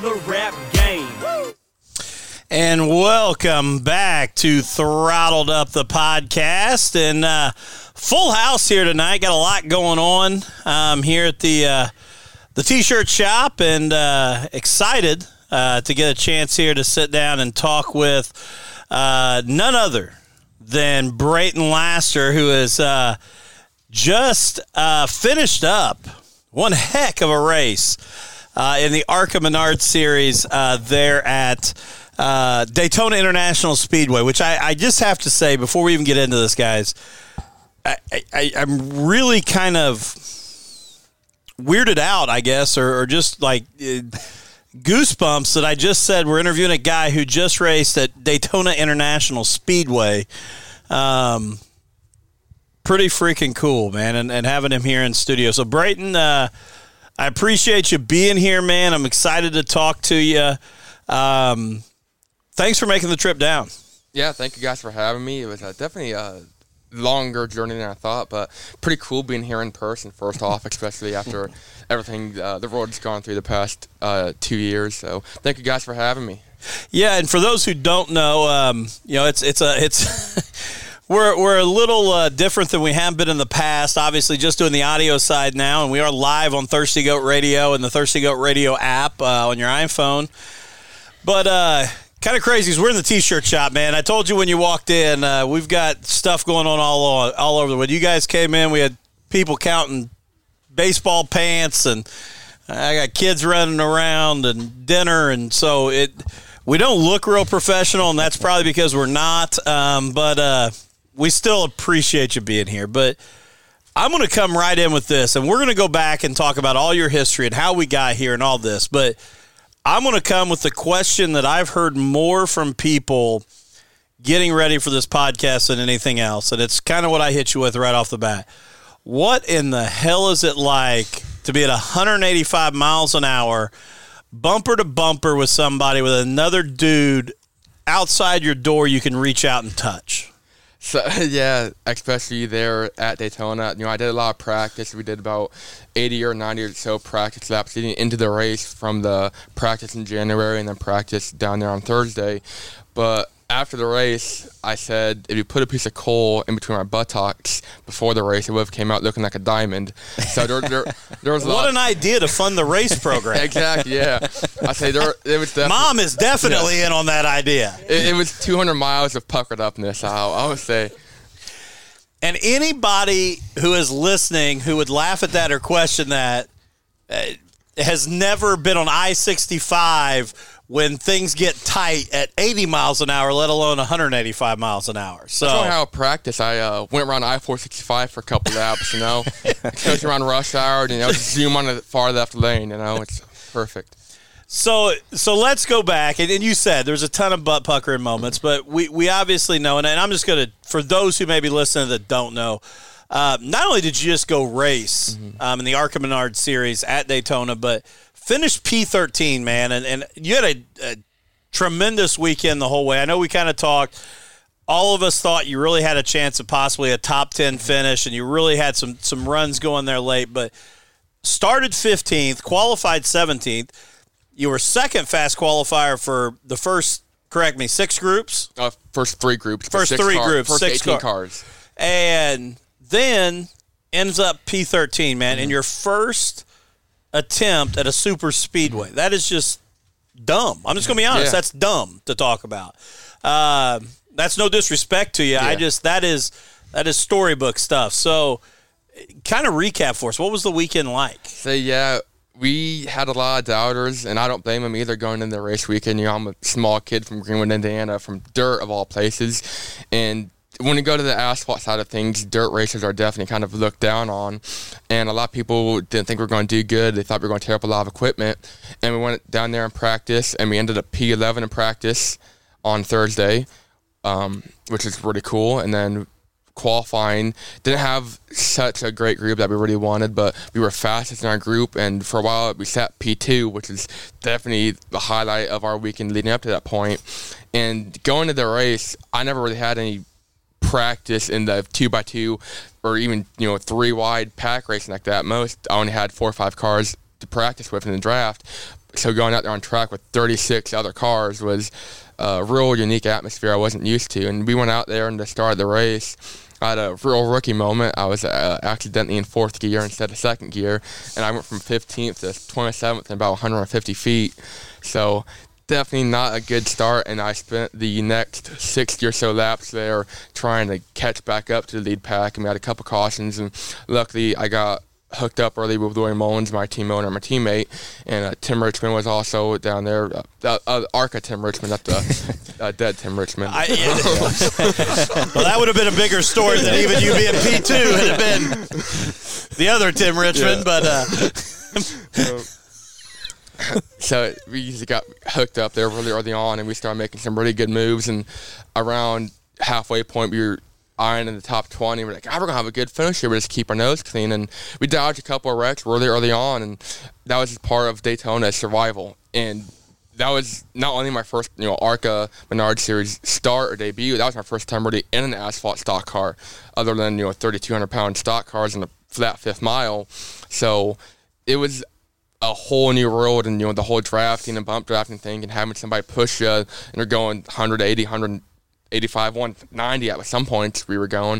the rap game. And welcome back to Throttled Up the podcast. And uh, full house here tonight. Got a lot going on um, here at the uh, the t-shirt shop, and uh, excited uh, to get a chance here to sit down and talk with uh, none other than Brayton Laster, who is uh, just finished up one heck of a race in the ARCA Menard Series there at. Uh, Daytona International Speedway, which I, I, just have to say before we even get into this, guys, I, I, am really kind of weirded out, I guess, or, or just like uh, goosebumps that I just said we're interviewing a guy who just raced at Daytona International Speedway. Um, pretty freaking cool, man, and, and having him here in studio. So, Brayton, uh, I appreciate you being here, man. I'm excited to talk to you. Um, thanks for making the trip down. Yeah, thank you guys for having me. It was uh, definitely a longer journey than I thought, but pretty cool being here in person. First off, especially after everything uh, the road's gone through the past uh, two years. So thank you guys for having me. Yeah, and for those who don't know, um, you know, it's it's a it's. we're, we're a little uh, different than we have been in the past. Obviously, just doing the audio side now, and we are live on Thirsty Goat Radio and the Thirsty Goat Radio app uh, on your iPhone. But uh, kind of crazy is we're in the t-shirt shop, man. I told you when you walked in, uh, we've got stuff going on all all over the. When you guys came in, we had people counting baseball pants, and I got kids running around and dinner, and so it. We don't look real professional, and that's probably because we're not. Um, but uh, we still appreciate you being here. But I'm going to come right in with this, and we're going to go back and talk about all your history and how we got here and all this. But I'm going to come with the question that I've heard more from people getting ready for this podcast than anything else. And it's kind of what I hit you with right off the bat. What in the hell is it like to be at 185 miles an hour, bumper to bumper with somebody with another dude outside your door you can reach out and touch? So yeah, especially there at Daytona. You know, I did a lot of practice. We did about 80 or 90 or so practice laps leading into the race from the practice in January and then practice down there on Thursday. But after the race, I said if you put a piece of coal in between my buttocks before the race, it would have came out looking like a diamond. So there, there, there was what lot. an idea to fund the race program. exactly. Yeah, I say there. It was mom is definitely yeah. in on that idea. It, it, was 200 miles of puckered upness. I, I would say. And anybody who is listening who would laugh at that or question that uh, has never been on I 65 when things get tight at 80 miles an hour, let alone 185 miles an hour. So That's how I practice. I uh, went around I-465 for a couple laps, you know, especially around rush hour, you know, just zoom on the far left lane, you know, it's perfect. So, so let's go back, and, and you said there's a ton of butt puckering moments, but we, we obviously know, and, and I'm just going to, for those who may be listening that don't know, uh, not only did you just go race mm-hmm. um, in the ARCA Menard series at Daytona, but finished P13, man, and, and you had a, a tremendous weekend the whole way. I know we kind of talked. All of us thought you really had a chance of possibly a top 10 finish, and you really had some, some runs going there late, but started 15th, qualified 17th. You were second fast qualifier for the first, correct me, six groups? Uh, first three groups. First three groups, first six 18 car. cars. And then ends up P13, man, mm-hmm. in your first attempt at a super speedway. That is just dumb. I'm just going to be honest. Yeah. That's dumb to talk about. Uh, that's no disrespect to you. Yeah. I just that is that is storybook stuff. So, kind of recap for us. What was the weekend like? So yeah, we had a lot of doubters, and I don't blame them either going into the race weekend. You know, I'm a small kid from Greenwood, Indiana, from dirt of all places, and when you go to the asphalt side of things, dirt races are definitely kind of looked down on, and a lot of people didn't think we were going to do good. They thought we were going to tear up a lot of equipment, and we went down there and practice, and we ended up P11 in practice on Thursday, um, which is really cool. And then qualifying didn't have such a great group that we really wanted, but we were fastest in our group, and for a while we sat P2, which is definitely the highlight of our weekend leading up to that point. And going to the race, I never really had any practice in the two by two or even you know three wide pack racing like that. Most I only had four or five cars to practice with in the draft. So going out there on track with 36 other cars was a real unique atmosphere I wasn't used to. And we went out there and the start of the race. I had a real rookie moment. I was uh, accidentally in fourth gear instead of second gear, and I went from 15th to 27th in about 150 feet. So definitely not a good start, and I spent the next 60 or so laps there trying to catch back up to the lead pack, and we had a couple cautions, and luckily I got hooked up early with William Mullins, my team owner, my teammate, and uh, Tim Richmond was also down there. Uh, uh, Arca Tim Richmond, not the uh, dead Tim Richmond. I, yeah. well, that would have been a bigger story than even you being P two. It have been the other Tim Richmond, yeah. but. So we just got hooked up there really early on, and we started making some really good moves. And around halfway point, we were eyeing in the top 20. We're like, oh, we're going to have a good finish here. We just keep our nose clean. And we dodged a couple of wrecks really early on, and that was just part of Daytona survival. And that was not only my first, you know, ARCA Menard Series start or debut, that was my first time really in an asphalt stock car, other than, you know, 3,200 pound stock cars in a flat fifth mile. So it was a whole new world and you know the whole drafting and bump drafting thing and having somebody push you and you're going 180 185 190 at some points we were going.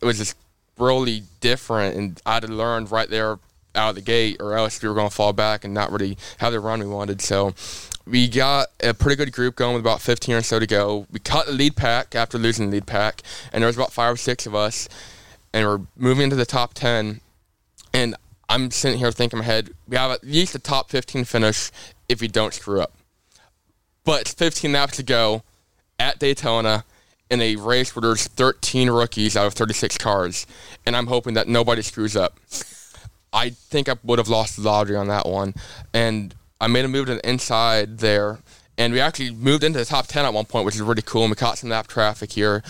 It was just really different and i had to learn right there out of the gate or else we were going to fall back and not really have the run we wanted. So we got a pretty good group going with about 15 or so to go. We cut the lead pack after losing the lead pack and there was about five or six of us and we're moving into the top 10 and I'm sitting here thinking in my head, we have at least a top 15 finish if we don't screw up. But it's 15 laps to go at Daytona in a race where there's 13 rookies out of 36 cars, and I'm hoping that nobody screws up. I think I would have lost the lottery on that one, and I made a move to the inside there, and we actually moved into the top 10 at one point, which is really cool. And we caught some lap traffic here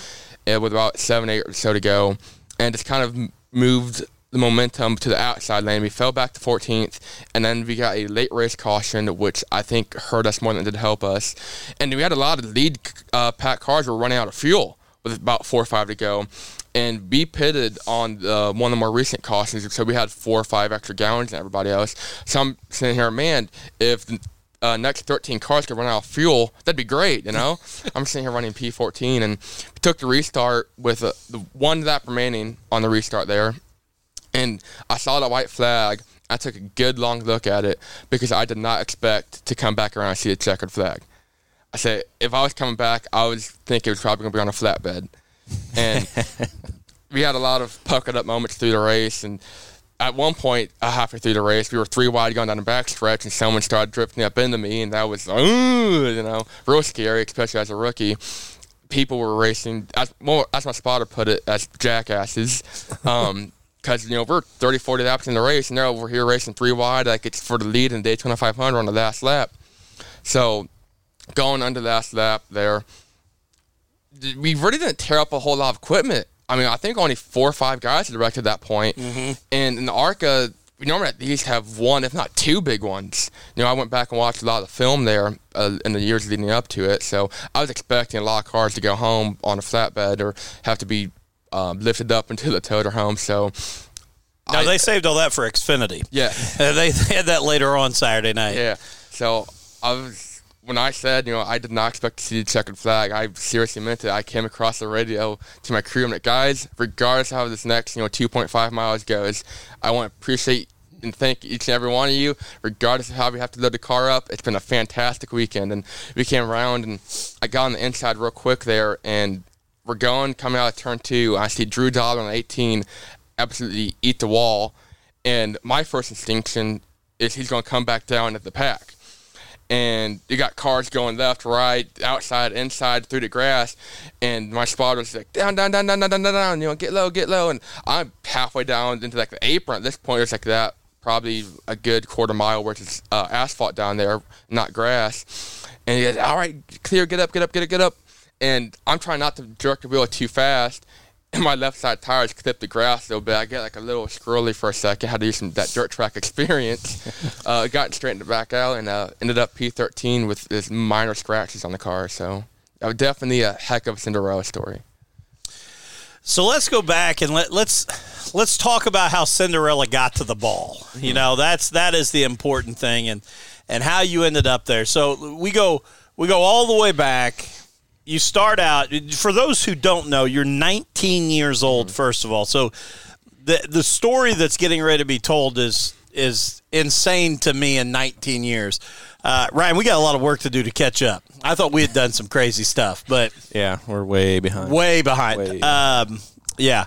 with about seven, eight or so to go, and just kind of moved the momentum to the outside lane. We fell back to 14th, and then we got a late race caution, which I think hurt us more than it did help us. And we had a lot of lead uh, pack cars were running out of fuel with about four or five to go. And we pitted on the, one of the more recent cautions, so we had four or five extra gallons than everybody else. So I'm sitting here, man, if the uh, next 13 cars could run out of fuel, that'd be great, you know? I'm sitting here running P14 and took the restart with uh, the one lap remaining on the restart there and I saw the white flag. I took a good long look at it because I did not expect to come back around and see a checkered flag. I said, if I was coming back, I was thinking it was probably going to be on a flatbed. And we had a lot of puckered up moments through the race. And at one point, uh, halfway through the race, we were three wide going down the back stretch, and someone started drifting up into me. And that was, ooh, you know, real scary, especially as a rookie. People were racing, as, well, as my spotter put it, as jackasses. Um, because you know we're 30 40 laps in the race and they're over here racing three wide like it's for the lead in Daytona 500 on the last lap. So going under the last lap there we really didn't tear up a whole lot of equipment. I mean I think only four or five guys had wrecked at that point. Mm-hmm. and in the ARCA we normally at least have one if not two big ones. You know I went back and watched a lot of the film there uh, in the years leading up to it. So I was expecting a lot of cars to go home on a flatbed or have to be um, lifted up into the toter home. So now I, they saved all that for Xfinity. Yeah, they, they had that later on Saturday night. Yeah, so I was when I said you know I did not expect to see the checkered flag. I seriously meant it. I came across the radio to my crew and like, guys, regardless of how this next you know 2.5 miles goes, I want to appreciate and thank each and every one of you, regardless of how we have to load the car up. It's been a fantastic weekend, and we came around and I got on the inside real quick there, and we're going coming out of turn two. I see Drew Dollar on 18 absolutely eat the wall. And my first instinction is he's going to come back down at the pack. and you got cars going left, right, outside, inside, through the grass, and my spotter's like down, down, down, down, down, down, down, you know, get low, get low, and I'm halfway down into like the apron. At this point, it's like that, probably a good quarter mile where it's uh, asphalt down there, not grass. And he goes, all right, clear, get up, get up, get up, get up. And I'm trying not to jerk the wheel too fast. And my left side tires clip the grass a little bit. I get like a little squirrely for a second. Had to use some that dirt track experience. uh, got straightened back out and uh, ended up P13 with this minor scratches on the car. So uh, definitely a heck of a Cinderella story. So let's go back and let, let's let's talk about how Cinderella got to the ball. Mm-hmm. You know, that's that is the important thing, and and how you ended up there. So we go we go all the way back. You start out for those who don't know, you're 19 years old mm-hmm. first of all. So the the story that's getting ready to be told is is insane to me in 19 years. Uh, Ryan, we got a lot of work to do to catch up. I thought we had done some crazy stuff, but yeah, we're way behind. Way behind. Way. Um, yeah.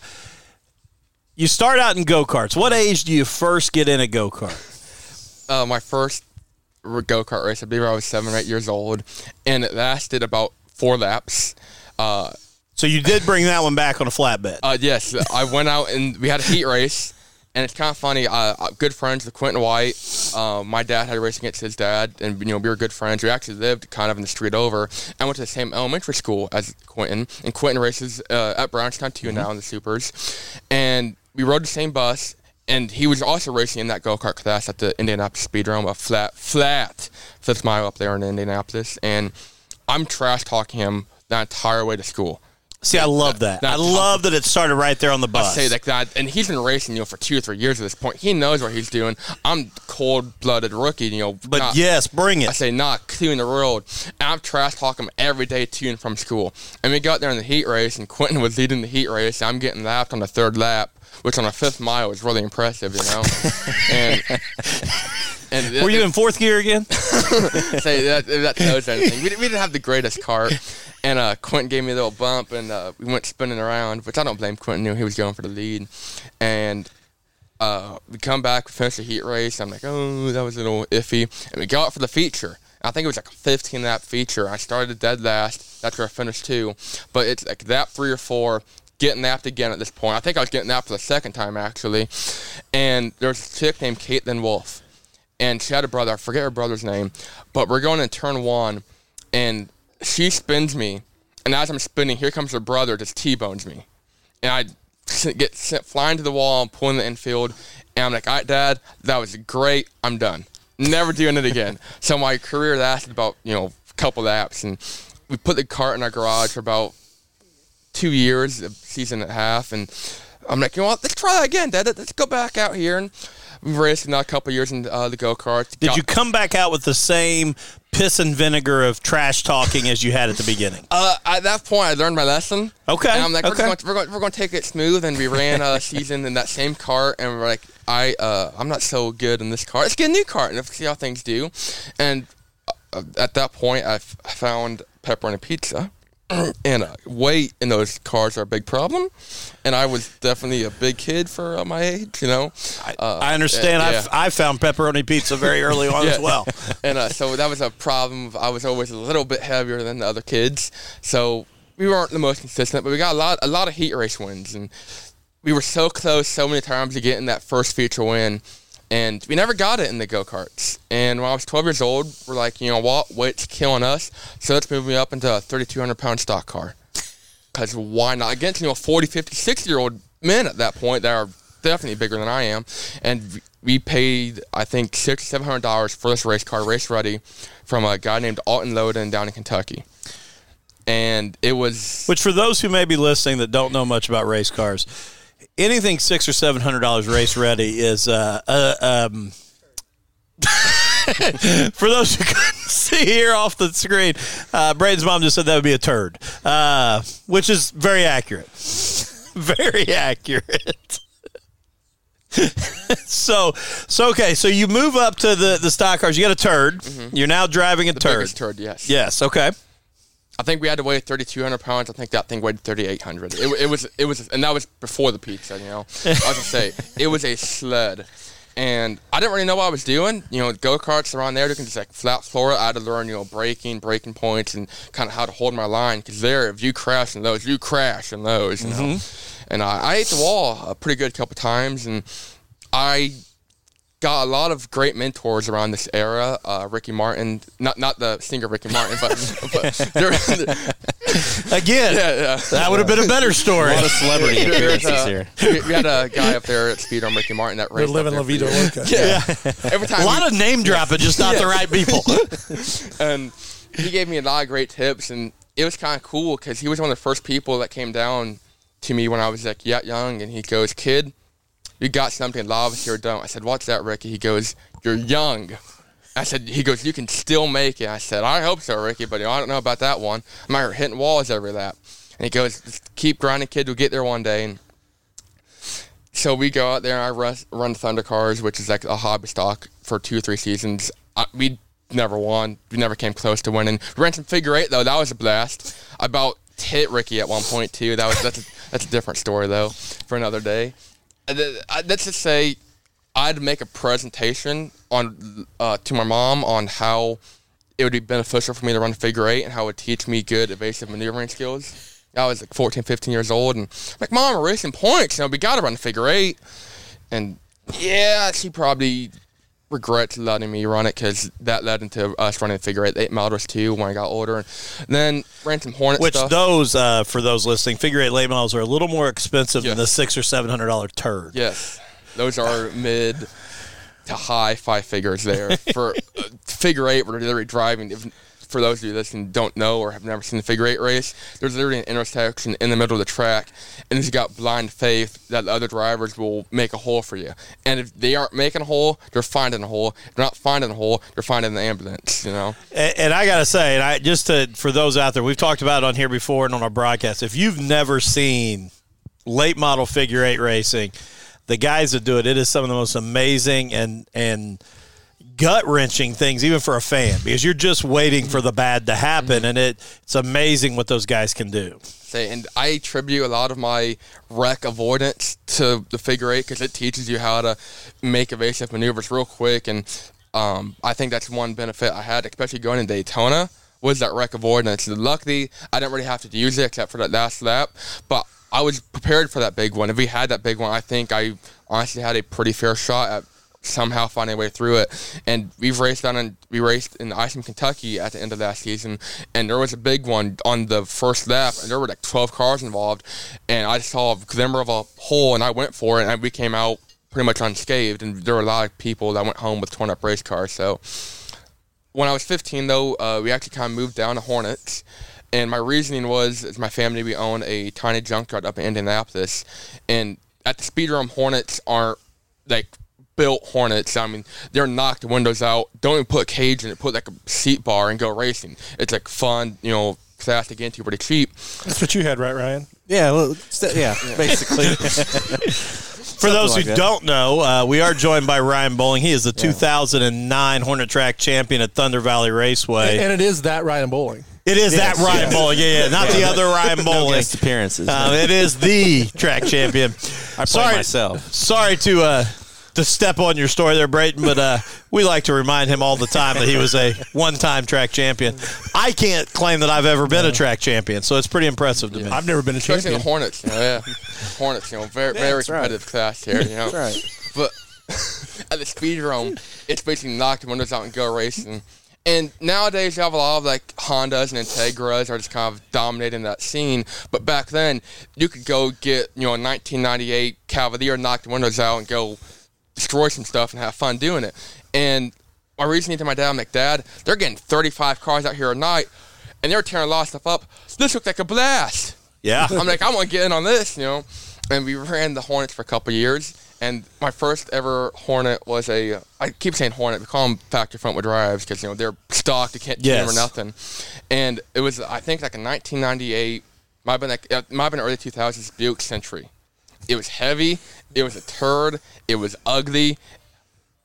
You start out in go karts. What age do you first get in a go kart? Uh, my first go kart race, I believe I was seven or eight years old, and it lasted about four laps. Uh, so you did bring that one back on a flatbed. Uh, yes, I went out and we had a heat race, and it's kind of funny. Uh, uh, good friends with Quentin White. Uh, my dad had a race against his dad, and you know we were good friends. We actually lived kind of in the street over, and went to the same elementary school as Quentin. And Quentin races uh, at Brownstown too mm-hmm. now in the supers, and we rode the same bus. And he was also racing in that go kart class at the Indianapolis Speedrome, a flat, flat fifth mile up there in Indianapolis. And I'm trash talking him the entire way to school. See, I love that. that I love that it started right there on the bus. I say that, that, and he's been racing, you know, for two or three years at this point. He knows what he's doing. I'm cold-blooded rookie, you know. But not, yes, bring it. I say not clearing the road. And I'm trash talking him every day to and from school. And we got there in the heat race, and Quentin was leading the heat race. I'm getting lapped on the third lap, which on a fifth mile was really impressive, you know. and and were you in fourth gear again? say that that tells anything. We, we didn't have the greatest cart. And uh, Quentin gave me a little bump, and uh, we went spinning around, which I don't blame Quentin. Knew he was going for the lead, and uh, we come back, we finish the heat race. I'm like, oh, that was a little iffy, and we got for the feature. I think it was like a 15 lap feature. I started dead last. That's where I finished too. But it's like that three or four, getting napped again at this point. I think I was getting napped for the second time actually. And there's a chick named Caitlin Wolf. And she had a brother. I forget her brother's name. But we're going to turn one. And she spins me, and as I'm spinning, here comes her brother, just T-bones me, and I get sent flying to the wall, I'm pulling the infield, and I'm like, all right, Dad, that was great. I'm done. Never doing it again. so my career lasted about you know a couple of laps, and we put the cart in our garage for about two years, a season and a half, and I'm like, you know what? Let's try that again, Dad. Let's go back out here and raced now a couple years in uh, the go kart. Did you come back out with the same piss and vinegar of trash talking as you had at the beginning? Uh, at that point, I learned my lesson. Okay. And I'm like, okay. we're, going to, we're, going, to take it smooth, and we ran a season in that same cart, and we're like, I uh, I'm not so good in this cart. Let's get a new cart and let's see how things do. And uh, at that point, I found pepperoni pizza and uh, weight in those cars are a big problem. And I was definitely a big kid for uh, my age, you know. I, uh, I understand. Yeah. i found pepperoni pizza very early on yeah. as well. and uh, so that was a problem. I was always a little bit heavier than the other kids. So we weren't the most consistent, but we got a lot, a lot of heat race wins. And we were so close so many times to getting that first feature win and we never got it in the go karts. And when I was 12 years old, we're like, you know what, weight's killing us, so let's move me up into a 3,200 pound stock car. Because why not? Against you know 40, 50, 60 year old men at that point that are definitely bigger than I am, and we paid I think six seven hundred dollars for this race car, race ready, from a guy named Alton Loden down in Kentucky. And it was which for those who may be listening that don't know much about race cars anything six or seven hundred dollars race ready is uh, uh um for those who couldn't see here off the screen, uh, Brayton's mom just said that would be a turd, uh, which is very accurate. very accurate. so, so okay. So you move up to the the stock cars. You got a turd. Mm-hmm. You're now driving a the turd. turd. Yes. Yes. Okay. I think we had to weigh 3,200 pounds. I think that thing weighed 3,800. It, it was, it was, and that was before the pizza. You know, I was gonna say it was a sled, And I didn't really know what I was doing. You know, go karts around there, you can just like flat floor. it. I had to learn, you know, braking, braking points, and kind of how to hold my line. Because there, if you crash in those, you crash in those. You know, mm-hmm. and I, I ate the wall a pretty good couple times, and I got a lot of great mentors around this era. Uh, Ricky Martin, not not the singer Ricky Martin, but, but there, Again, yeah, yeah. that would have been a better story. A lot of celebrity appearances uh, here. We, we had a guy up there at Speedrome, Ricky Martin, that They're raced. up living there La Vida. Loca. Yeah. Every time A lot we- of name dropping, just not the right people. and he gave me a lot of great tips, and it was kind of cool because he was one of the first people that came down to me when I was like yet young, and he goes, "Kid, you got something love here, don't?" I said, "What's that, Ricky?" He goes, "You're young." I said, "He goes, you can still make it." I said, "I hope so, Ricky, but I don't know about that one. I'm out hitting walls every lap." And he goes, "Keep grinding, kid. We'll get there one day." And so we go out there and I run, run Thunder Cars, which is like a hobby stock for two or three seasons. I, we never won. We never came close to winning. We ran some figure eight though. That was a blast. I about hit Ricky at one point too. That was that's a, that's a different story though for another day. Let's just say I'd make a presentation on uh, to my mom on how it would be beneficial for me to run a figure eight and how it would teach me good evasive maneuvering skills. I was like 14, 15 years old, and I'm like, Mom, we're racing points. You know, we got to run figure eight. And yeah, she probably regrets letting me run it because that led into us running figure eight, eight models too when I got older. And then ran some Hornet Which stuff. those, uh, for those listening, figure eight late models are a little more expensive than the six or seven hundred dollar turd. Yes, those are mid to high five figures there for uh, figure eight. We're literally driving. For those of you that don't know or have never seen the figure eight race, there's literally an intersection in the middle of the track, and if you got blind faith that the other drivers will make a hole for you. And if they aren't making a hole, they're finding a hole. If they're not finding a hole, they're finding the ambulance. You know. And, and I gotta say, and I just to for those out there, we've talked about it on here before and on our broadcast. If you've never seen late model figure eight racing, the guys that do it, it is some of the most amazing and and gut wrenching things, even for a fan, because you're just waiting for the bad to happen, and it it's amazing what those guys can do. and I attribute a lot of my wreck avoidance to the figure eight because it teaches you how to make evasive maneuvers real quick, and um, I think that's one benefit I had, especially going in Daytona, was that wreck avoidance. Luckily, I didn't really have to use it except for that last lap, but I was prepared for that big one. If we had that big one, I think I honestly had a pretty fair shot at somehow find a way through it. And we've raced down and we raced in Iceland, Kentucky at the end of last season, and there was a big one on the first lap, and there were like 12 cars involved, and I saw a glimmer of a hole, and I went for it, and we came out pretty much unscathed, and there were a lot of people that went home with torn up race cars. So when I was 15, though, uh, we actually kind of moved down to Hornets. And my reasoning was, as my family, we own a tiny junkyard up in Indianapolis. And at the Speedrome, Hornets aren't like built Hornets. I mean, they're knocked the windows out. Don't even put a cage in it. Put like a seat bar and go racing. It's like fun, you know, fast to get into, pretty cheap. That's what you had, right, Ryan? Yeah, well, st- yeah, basically. For those like who that. don't know, uh, we are joined by Ryan Bowling. He is the 2009 Hornet Track champion at Thunder Valley Raceway. And it is that Ryan Bowling. It is that Yes, Ryan yes. Bowling, yeah, yeah, not the other Ryan no Bowling. guest appearances. Uh, it is the track champion. I play sorry, myself. Sorry to uh, to step on your story there, Brayton, but uh, we like to remind him all the time that he was a one-time track champion. I can't claim that I've ever been a track champion, so it's pretty impressive to me. I've never been a Especially champion. the Hornets. You know, yeah. Hornets, you know, very, very that's right. competitive class here, you know. That's right. But at the Speedrome, it's basically knock the windows out and go racing. And nowadays, you have a lot of like Hondas and Integras are just kind of dominating that scene. But back then, you could go get you know a 1998 Cavalier, knock the windows out, and go destroy some stuff and have fun doing it. And my reasoning to my dad, I'm like, Dad, they're getting 35 cars out here a night, and they're tearing a lot of stuff up. This looks like a blast. Yeah. I'm like, I want to get in on this, you know. And we ran the Hornets for a couple years. And my first ever Hornet was a, I keep saying Hornet, we call them factory front wheel drives because, you know, they're stocked, you can't tune them or nothing. And it was, I think, like a 1998, might have been, like, might have been early 2000s Buick Century. It was heavy, it was a turd, it was ugly,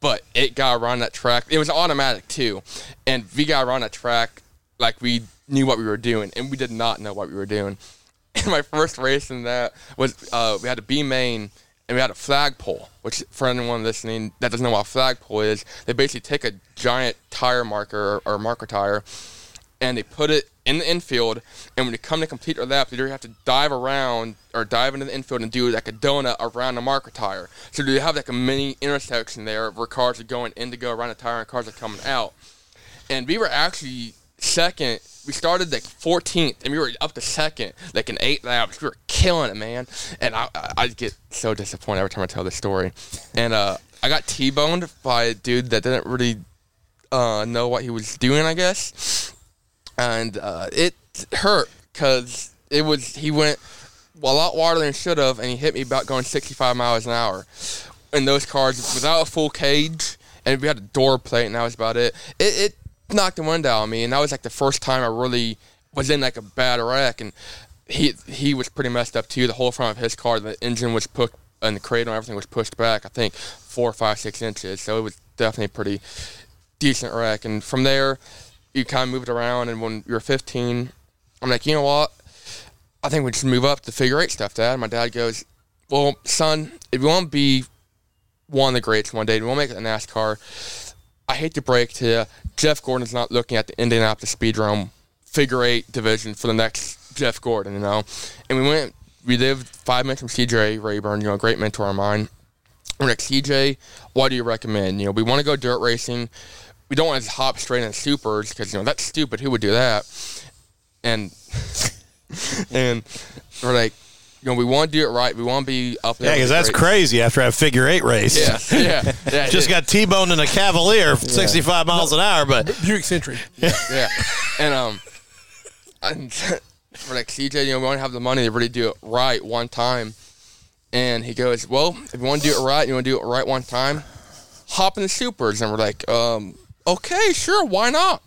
but it got around that track. It was automatic too, and we got around that track like we knew what we were doing, and we did not know what we were doing. And my first race in that was uh, we had a B main and we had a flagpole. Which, for anyone listening that doesn't know what a flagpole is, they basically take a giant tire marker or, or marker tire, and they put it in the infield. And when you come to complete your lap, you have to dive around or dive into the infield and do like a donut around the marker tire. So you have like a mini intersection there where cars are going in to go around the tire and cars are coming out. And we were actually second. We started like 14th, and we were up to second, like in eight laps. We were killing it, man. And I, I, I get so disappointed every time I tell this story. And uh, I got T-boned by a dude that didn't really uh, know what he was doing, I guess. And uh, it hurt because it was he went a lot wider than should have, and he hit me about going 65 miles an hour. In those cars, without a full cage, and we had a door plate, and that was about it. It, it knocked the wind out of me, and that was like the first time I really was in like a bad wreck. And he he was pretty messed up too. The whole front of his car, the engine was put, and the cradle and everything was pushed back. I think four, five, six inches. So it was definitely a pretty decent wreck. And from there, you kind of moved around. And when you were 15, I'm like, you know what? I think we should move up to figure eight stuff, Dad. And My dad goes, well, son, if you want to be one of the greats one day, if you want to make it in NASCAR, I hate to break to you, Jeff Gordon's not looking at the Indianapolis Speedrome figure eight division for the next Jeff Gordon, you know. And we went, we lived five minutes from CJ Rayburn, you know, a great mentor of mine. We're like, CJ, what do you recommend? You know, we want to go dirt racing. We don't want to just hop straight into supers because, you know, that's stupid. Who would do that? And, and we're like, you know, we want to do it right. We want to be up there. Yeah, because that's great- crazy after a figure eight race. Yeah, yeah, yeah. Just it- got T-boned in a Cavalier, 65 miles an hour, but Buick Century. yeah. And um, and we're like CJ, you know, we want to have the money to really do it right one time. And he goes, well, if you want to do it right, you want to do it right one time, hop in the supers. And we're like, um, okay, sure, why not?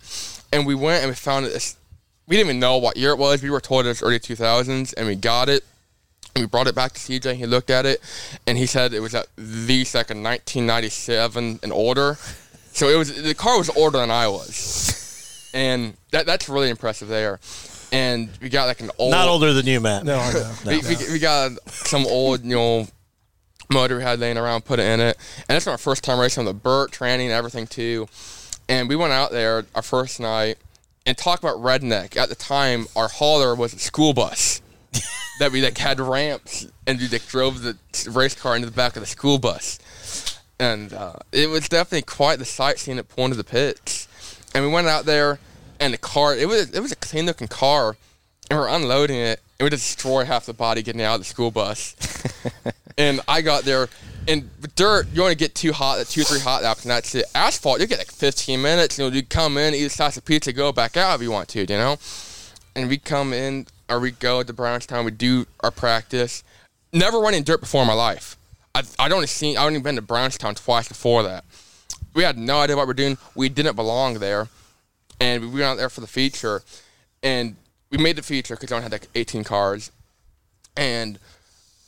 And we went and we found this. We didn't even know what year it was. We were told it was early 2000s, and we got it. And we brought it back to CJ. He looked at it, and he said it was at least like a 1997 and older. So it was the car was older than I was, and that that's really impressive there. And we got like an old not older than you, Matt. No, I know. we, we, we got some old, you know, motor we had laying around, put it in it. And that's our first time racing on the Burt, training, and everything too. And we went out there our first night and talk about redneck. At the time, our hauler was a school bus that we like had ramps, and we like drove the race car into the back of the school bus. And uh, it was definitely quite the sight seeing it pull into the pits. And we went out there, and the car it was it was a clean looking car, and we're unloading it. It would destroy half the body getting out of the school bus. and I got there, and dirt, you want to get too hot, at two or three hot laps, and that's it. Asphalt, you get like 15 minutes. You know, you come in, eat a slice of pizza, go back out if you want to, you know. And we come in, or we go to Brownstown, we do our practice. Never running dirt before in my life. I I'd only seen I only been to Brownstown twice before that. We had no idea what we're doing. We didn't belong there, and we went out there for the feature, and we made the feature because I only had like 18 cars, and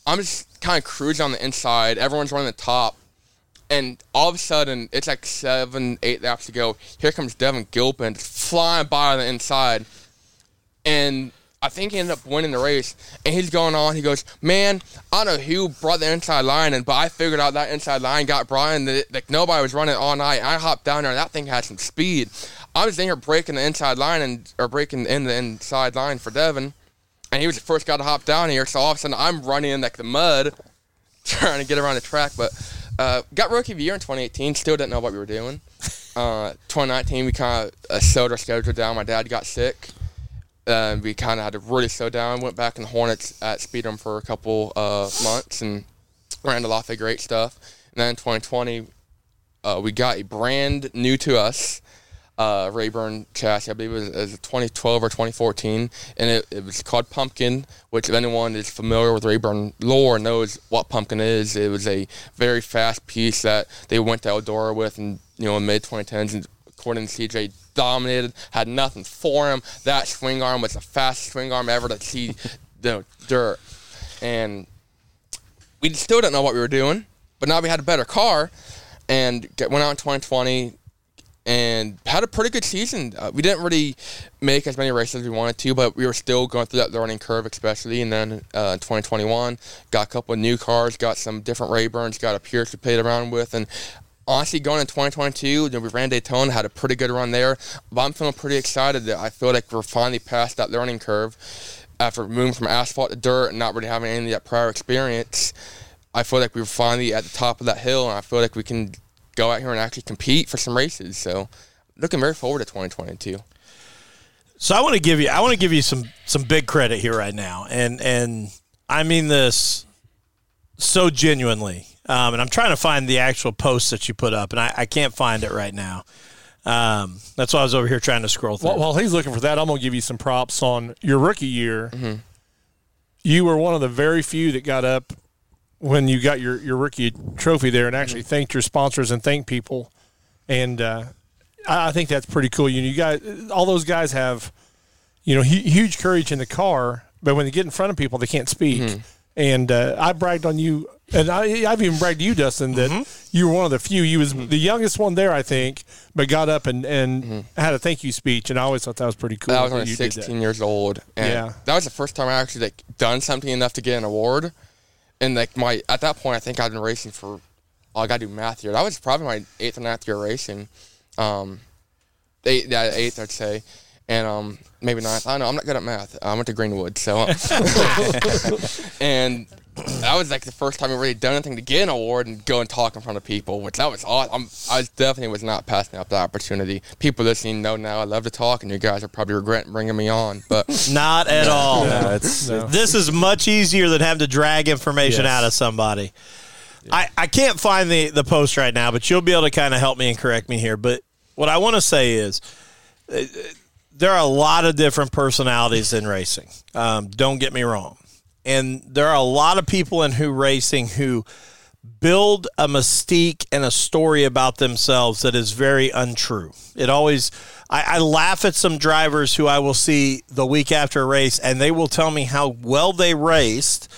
I'm just kind of cruising on the inside. Everyone's running the top, and all of a sudden, it's like seven, eight laps to go. Here comes Devin Gilpin flying by on the inside, and I think he ended up winning the race. And he's going on. He goes, "Man, I don't know who brought the inside line, and but I figured out that inside line got Brian. That like nobody was running all night. I hopped down there, and that thing had some speed. I was in here breaking the inside line and or breaking in the inside line for Devin." And he was the first guy to hop down here. So all of a sudden, I'm running in like the mud, trying to get around the track. But uh, got rookie of the year in 2018. Still didn't know what we were doing. Uh, 2019, we kind of uh, slowed our schedule down. My dad got sick, and we kind of had to really slow down. Went back in the Hornets at Speedrome for a couple uh, months and ran a lot of great stuff. And then 2020, uh, we got a brand new to us uh, Rayburn chassis. I believe it was, it was 2012 or 2014, and it, it was called Pumpkin. Which, if anyone is familiar with Rayburn lore, knows what Pumpkin is. It was a very fast piece that they went to Eldora with, and you know, in mid 2010s, and according to CJ, dominated. Had nothing for him. That swing arm was the fastest swing arm ever to see the dirt, and we still didn't know what we were doing. But now we had a better car, and get, went out in 2020 and had a pretty good season. Uh, we didn't really make as many races as we wanted to, but we were still going through that learning curve, especially. And then uh, in 2021, got a couple of new cars, got some different Rayburns, got a Pierce to play around with, and honestly, going in 2022, you know, we ran Daytona, had a pretty good run there. But I'm feeling pretty excited that I feel like we're finally past that learning curve after moving from asphalt to dirt and not really having any of that prior experience. I feel like we're finally at the top of that hill, and I feel like we can go out here and actually compete for some races. So, looking very forward to 2022. So I want to give you I want to give you some some big credit here right now, and and I mean this so genuinely. Um, and I'm trying to find the actual post that you put up, and I, I can't find it right now. Um, that's why I was over here trying to scroll through. While, while he's looking for that, I'm going to give you some props on your rookie year. You were one of the very few that got up when you got your, your rookie trophy there and actually mm-hmm. thanked your sponsors and thanked people. And uh, I, I think that's pretty cool. You, you guys, all those guys have, you know, hu- huge courage in the car, but when they get in front of people, they can't speak. Mm-hmm. And uh, I bragged on you, and I, I've even bragged to you, Dustin, that mm-hmm. you were one of the few. You was the youngest one there, I think, but got up and, and had a thank you speech, and I always thought that was pretty cool. I was that only you did 16 years old, and Yeah. that was the first time I actually like done something enough to get an award. And like my at that point, I think I'd been racing for oh, I got to do math here. That was probably my eighth or ninth year racing, um, eight yeah eighth I'd say, and um maybe ninth. I don't know. I'm not good at math. I went to Greenwood, so and that was like the first time I really done anything to get an award and go and talk in front of people, which that was awesome. I was definitely was not passing up that opportunity. People listening know now I love to talk, and you guys are probably regretting bringing me on, but. Not at all. No, it's This is much easier than having to drag information Yes. out of somebody. I, I can't find the, the post right now, but you'll be able to kind of help me and correct me here. But what I want to say is uh, there are a lot of different personalities in racing. Um, don't get me wrong. And there are a lot of people in who racing who build a mystique and a story about themselves that is very untrue. It always, I, I laugh at some drivers who I will see the week after a race and they will tell me how well they raced.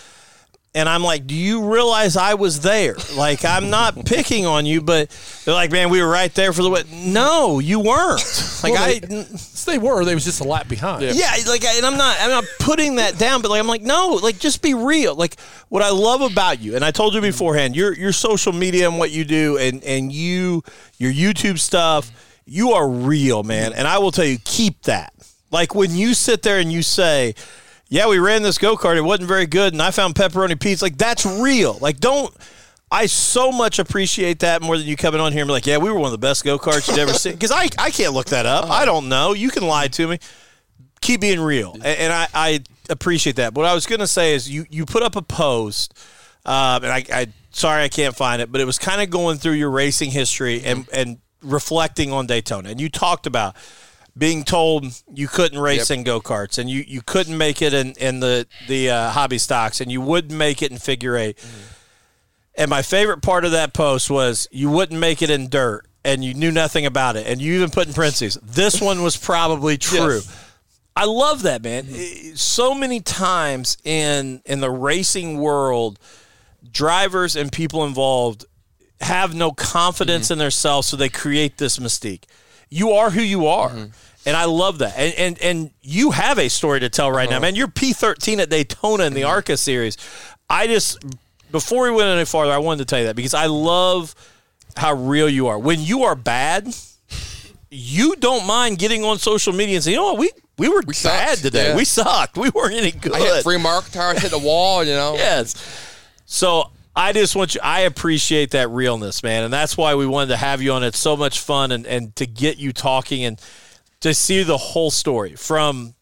And I'm like, do you realize I was there? Like, I'm not picking on you, but they're like, man, we were right there for the win. No, you weren't. Like, Well, I, they, they were. They was just a lap behind. yeah, like, and I'm not, I'm not putting that down, but like, I'm like, no, like, just be real. Like, what I love about you, and I told you mm-hmm. beforehand, your your social media and what you do, and and you, your YouTube stuff, you are real, man. And I will tell you, keep that. Like when you sit there and you say, yeah, we ran this go kart. It wasn't very good, and I found pepperoni pizza. Like that's real. Like don't. I so much appreciate that more than you coming on here and be like, yeah, we were one of the best go karts you'd ever seen. Because I I can't look that up. I don't know. You can lie to me. Keep being real, and, and I I appreciate that. But what I was gonna say is you you put up a post, um, and I, I sorry I can't find it, but it was kind of going through your racing history and and reflecting on Daytona, and you talked about being told you couldn't race Yep. in go karts and you, you couldn't make it in, in the the uh, hobby stocks and you wouldn't make it in figure 8 mm-hmm. And my favorite part of that post was you wouldn't make it in dirt and you knew nothing about it and you even put in parentheses this one was probably true. I love that man. Mm-hmm. So many times in in the racing world, drivers and people involved have no confidence mm-hmm. in themselves, so they create this mystique. You are who you are. Mm-hmm. And I love that. And, and and you have a story to tell right now, uh-huh. man. You're P13 at Daytona in the mm-hmm. ARCA series. I just before we went any farther, I wanted to tell you that because I love how real you are. When you are bad, you don't mind getting on social media and saying, you know what, we we were sucked. bad today. Yeah. We sucked. We weren't any good. I hit three mark tires, hit the wall, you know. yes. So I just want you. I appreciate that realness, man, and that's why we wanted to have you on. It's so much fun, and and to get you talking and to see the whole story from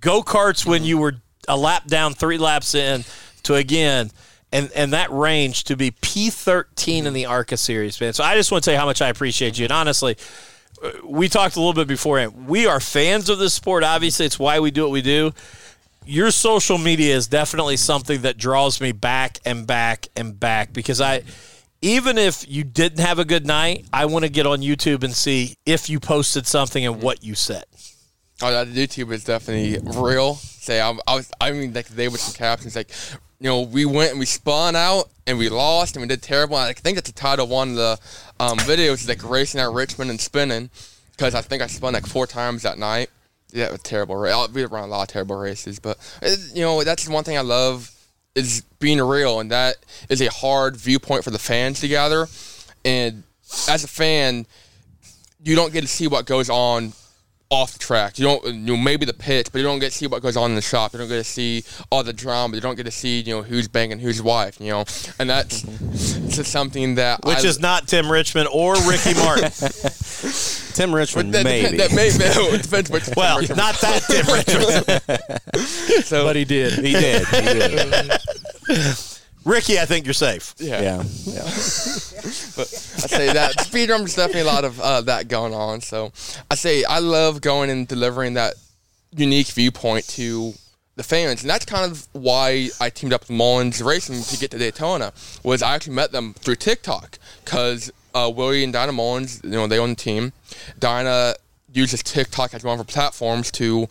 go karts when you were a lap down, three laps in, to again. And, and that range to be P13 in the ARCA series, man. So I just want to you how much I appreciate you. And honestly, uh, we talked a little bit beforehand. We are fans of this sport. Obviously, it's why we do what we do. Your social media is definitely something that draws me back and back and back because I, even if you didn't have a good night, I want to get on YouTube and see if you posted something and what you said. Oh, that YouTube is definitely real. Say, I'm, I was, I mean, like they with some captions like, you know, we went and we spun out and we lost and we did terrible. I think that's the title of one of the um, videos, is like racing at Richmond and spinning, because I think I spun like four times that night. Yeah, terrible. ra- uh, We run a lot of terrible races, but it, you know, that's one thing I love is being real, and that is a hard viewpoint for the fans to gather. And as a fan, you don't get to see what goes on off the track. You don't, you know, maybe the pitch, but you don't get to see what goes on in the shop. You don't get to see all the drama. You don't get to see, you know, who's banging whose wife. You know, and that's just something that Which I, is not Tim Richmond or Ricky Martin. Tim Richmond, that, maybe. That may, it depends which well, not that Tim Richmond. so, But he did. he did. He did. Ricky, I think you're safe. yeah. Yeah. yeah. But I say that Speedrome's definitely a lot of uh, that going on. So I say I love going and delivering that unique viewpoint to the fans, and that's kind of why I teamed up with Mullins Racing to get to Daytona. Was I actually met them through TikTok because uh, Willie and Dinah Mullins, you know, they own the team. Dinah uses TikTok as one of her platforms to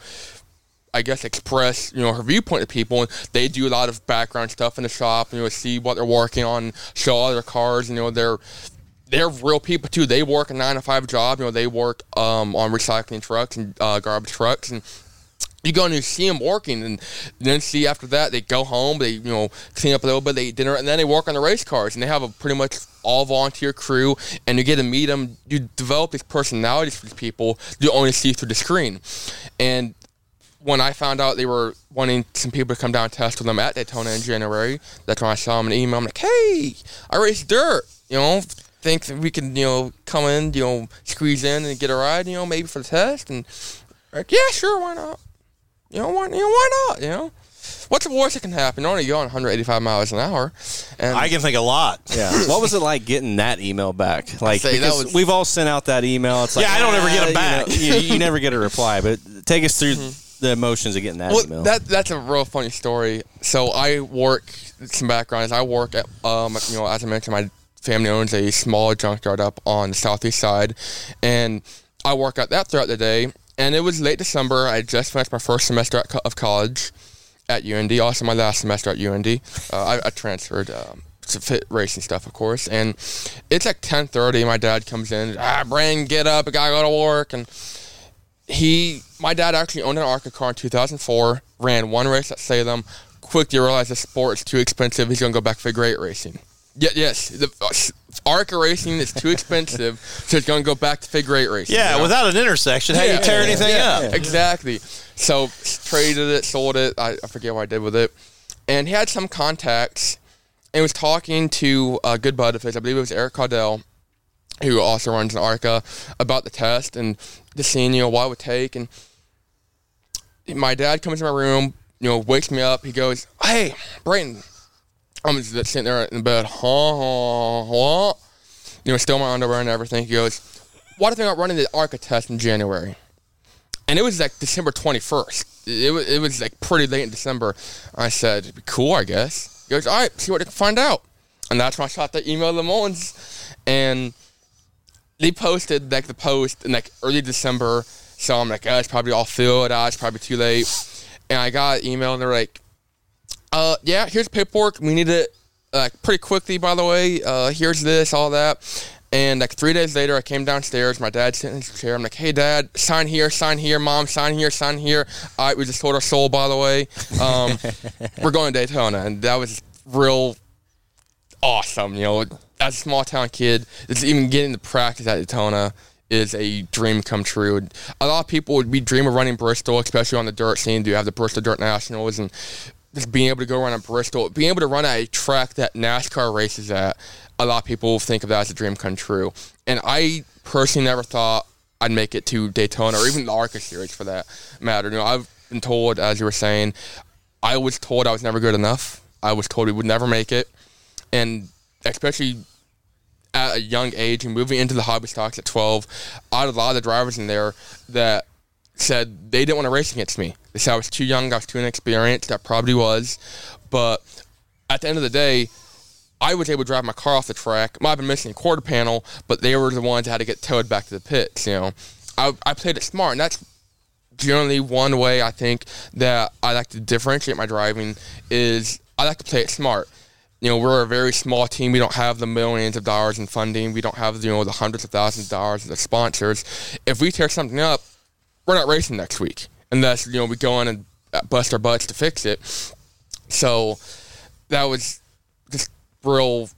I guess express you know her viewpoint to people. And they do a lot of background stuff in the shop. And you know, see what they're working on, show all their cars. You know, they're they're real people too. They work a nine to five job. You know, they work um, on recycling trucks and uh, garbage trucks and. You go and you see them working, and then see after that they go home. They you know clean up a little bit, they eat dinner, and then they work on the race cars. And they have a pretty much all volunteer crew, and you get to meet them. You develop these personalities for these people you only see through the screen. And when I found out they were wanting some people to come down and test with them at Daytona in January, that's when I saw them an email. I'm like, hey, I race dirt. You know, think that we can, you know, come in, you know, squeeze in and get a ride, you know, maybe for the test. And like, yeah, sure, why not? You know, why, you know, why not? You know, what's the worst that can happen? You're only going 185 miles an hour. And I can think a lot. Yeah. What was it like getting that email back? Like say because was- we've all sent out that email. It's like Yeah, I don't ever get 'em ah, you back. know, You, you never get a reply. But take us through the emotions of getting that Well, email. that that's a real funny story. So I work some background is I work at um you know as I mentioned my family owns a small junkyard up on the southeast side, and I work at that throughout the day. And it was late December. I just finished my first semester co- of college at UND. Also my last semester at UND. Uh, I, I transferred. Um, to fit racing stuff, of course, and it's like ten thirty. My dad comes in. Ah, get up! I gotta go to work. And he, my dad actually owned an ARCA car in 2004, ran one race at Salem, quickly realized the sport is too expensive. He's to go back figure great racing. Yeah, yes, the uh, ARCA racing is too expensive, so it's going to go back to figure eight racing. Yeah, you know? without an intersection, how do you tear anything yeah, up? Exactly. So traded it, sold it. I, I forget what I did with it. And he had some contacts and was talking to a good bud of his. I believe it was Eric Caudell, who also runs an ARCA, about the test and just seeing, you know, what it would take. And my dad comes in my room, you know, wakes me up. He goes, Hey, Brayton. I'm just sitting there in bed, huh, huh, huh. You know, still my underwear and everything. He goes, What if they're not running the ARCA test in January? and it was like December 21st. It was, it was like pretty late in December. I said, "It'd be cool, I guess. He goes, all right, see what I can find out. And that's when I shot the email to the Mullins. And they posted like the post in like early December. So I'm like, oh, it's probably all filled out. It's probably too late. And I got an email and they're like, uh, yeah, here's paperwork. We need it like pretty quickly, by the way. Uh, here's this, all that. And like three days later, I came downstairs. My dad's sitting in his chair. I'm like, "Hey, Dad, sign here, sign here. Mom, sign here, sign here." I we just sold our soul, by the way. Um, we're going to Daytona, and that was real awesome. You know, as a small town kid, just even getting to practice at Daytona is a dream come true. A lot of people would be dream of running Bristol, especially on the dirt scene. Do you have the Bristol Dirt Nationals and just being able to go run at Bristol, being able to run at a track that NASCAR races at, a lot of people think of that as a dream come true. And I personally never thought I'd make it to Daytona or even the ARCA series for that matter. You know, I've been told, as you were saying, I was told I was never good enough. I was told we would never make it. And especially at a young age and moving into the hobby stocks at 12, I had a lot of the drivers in there that said they didn't want to race against me. They said I was too young, I was too inexperienced. That probably was. But at the end of the day, I was able to drive my car off the track. Might have been missing a quarter panel, but they were the ones that had to get towed back to the pits. You know, I, I played it smart, and that's generally one way I think that I like to differentiate my driving is I like to play it smart. You know, we're a very small team. We don't have the millions of dollars in funding. We don't have you know the hundreds of thousands of dollars of sponsors. If we tear something up, we're not racing next week unless you know we go in and bust our butts to fix it. So that was just real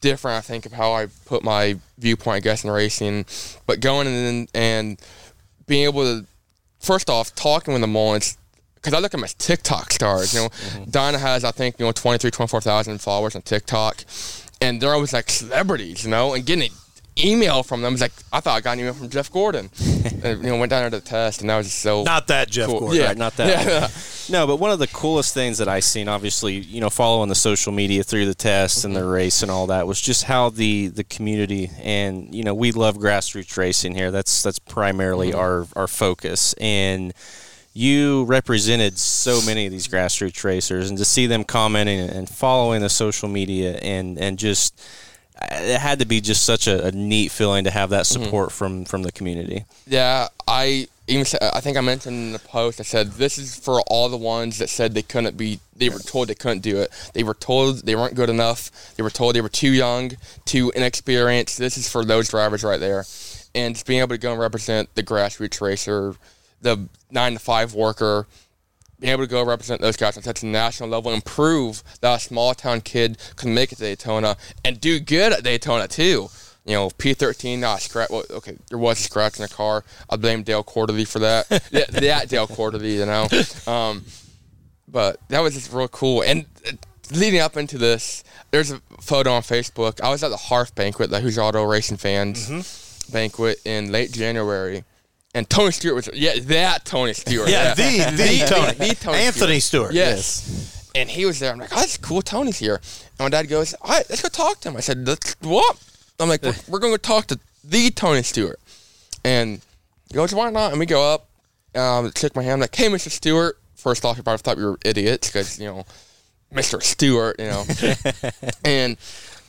different, I think, of how I put my viewpoint, I guess, in racing. But going in and being able to, first off, talking with the Mullins, because I look at them as TikTok stars. You know, mm-hmm. Dinah has, I think, you know, 23, 24,000 followers on TikTok. And they're always like celebrities, you know, and getting an email from them was like, I thought I got an email from Jeff Gordon. and, uh, you know, went down there to the test, and that was just so. Not that Jeff Cool. Gordon. Yeah. Right, not that. Yeah. No, but one of the coolest things that I seen, obviously, you know, following the social media through the tests and the mm-hmm. race and all that, was just how the the community and you know we love grassroots racing here. That's that's primarily mm-hmm. our our focus and. You represented so many of these grassroots racers, and to see them commenting and following the social media, and and just it had to be just such a, a neat feeling to have that mm-hmm. support from from the community. Yeah, I even said, I think I mentioned in the post. I said this is for all the ones that said they couldn't be. They were told they couldn't do it. They were told they weren't good enough. They were told they were too young, too inexperienced. This is for those drivers right there, and just being able to go and represent the grassroots racer, the nine to five worker. Being able to go represent those guys on such a national level and prove that a small town kid can make it to Daytona and do good at Daytona too you know, P13, not scratch. Well, okay, there was a scratch in the car. I blame Dale Quarterley for that. that, that Dale Quarterley, you know. Um, but that was just real cool. And uh, leading up into this, there's a photo on Facebook. I was at the HARF banquet, the Hoosier Auto Racing Fans Mm-hmm. banquet in late January. And Tony Stewart was, yeah, that Tony Stewart. Yeah, the, the, Tony. the Tony Anthony Stewart. Yes. And he was there. I'm like, oh, that's cool. Tony's here. And my dad goes, all right, let's go talk to him. I said, let's what? I'm like, we're, we're going to talk to the Tony Stewart. And he goes, why not? And we go up, um, shook my hand. I'm like, hey, Mr. Stewart. First off, you probably thought we were idiots because, you know, Mr. Stewart, you know. and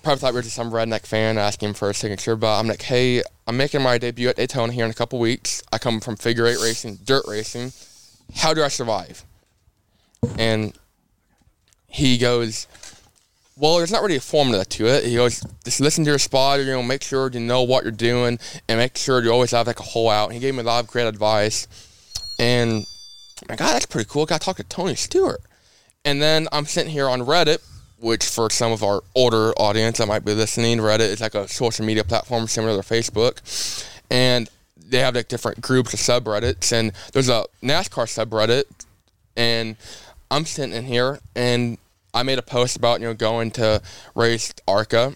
probably thought we were just some redneck fan asking for a signature. But I'm like, hey, I'm making my debut at Daytona here in a couple weeks. I come from figure eight racing, dirt racing. How do I survive? And he goes, well, there's not really a formula to it. He goes, just listen to your spotter, you know, make sure you know what you're doing, and make sure you always have like a hole out. And he gave me a lot of great advice, and I'm God, that's pretty cool. I got to talk to Tony Stewart, and then I'm sitting here on Reddit, which for some of our older audience that might be listening, Reddit is like a social media platform similar to Facebook, and they have like different groups of subreddits, and there's a NASCAR subreddit, and I'm sitting in here and I made a post about you know going to race ARCA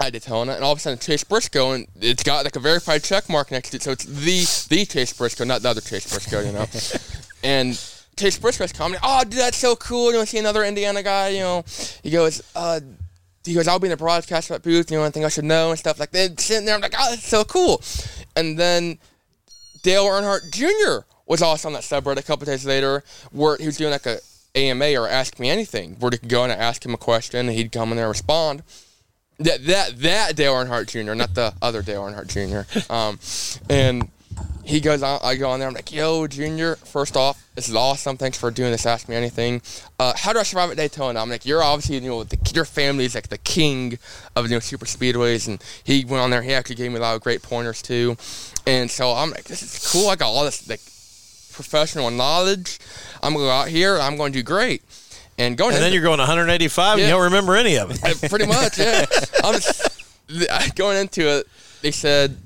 at Daytona, and all of a sudden Chase Briscoe, and it's got like a verified check mark next to it, so it's the the Chase Briscoe, not the other Chase Briscoe, you know. and Chase Briscoe's commenting, "Oh, dude, that's so cool! You want to see another Indiana guy, you know." He goes, uh, he goes, "I'll be in the broadcast booth. You know, anything I should know and stuff like that." Sitting there, I'm like, "Oh, that's so cool!" And then Dale Earnhardt Jr. was also on that subreddit a couple days later, where he was doing like a AMA or Ask Me Anything, where you could go in and ask him a question, and he'd come in there and respond. That that that Dale Earnhardt Jr., not the other Dale Earnhardt Jr. Um, and he goes on. I go on there. I'm like, Yo, Junior. First off, this is awesome. Thanks for doing this. Ask me anything. Uh, how do I survive at Daytona? I'm like, you're obviously you know the, your family is like the king of you know super speedways, and he went on there. He actually gave me a lot of great pointers too, and so I'm like, this is cool. I got all this like professional knowledge. I'm gonna go out here. I'm going to do great. And going And then you're going 185 and you don't remember any of it. pretty much, yeah. I'm just going into it. They said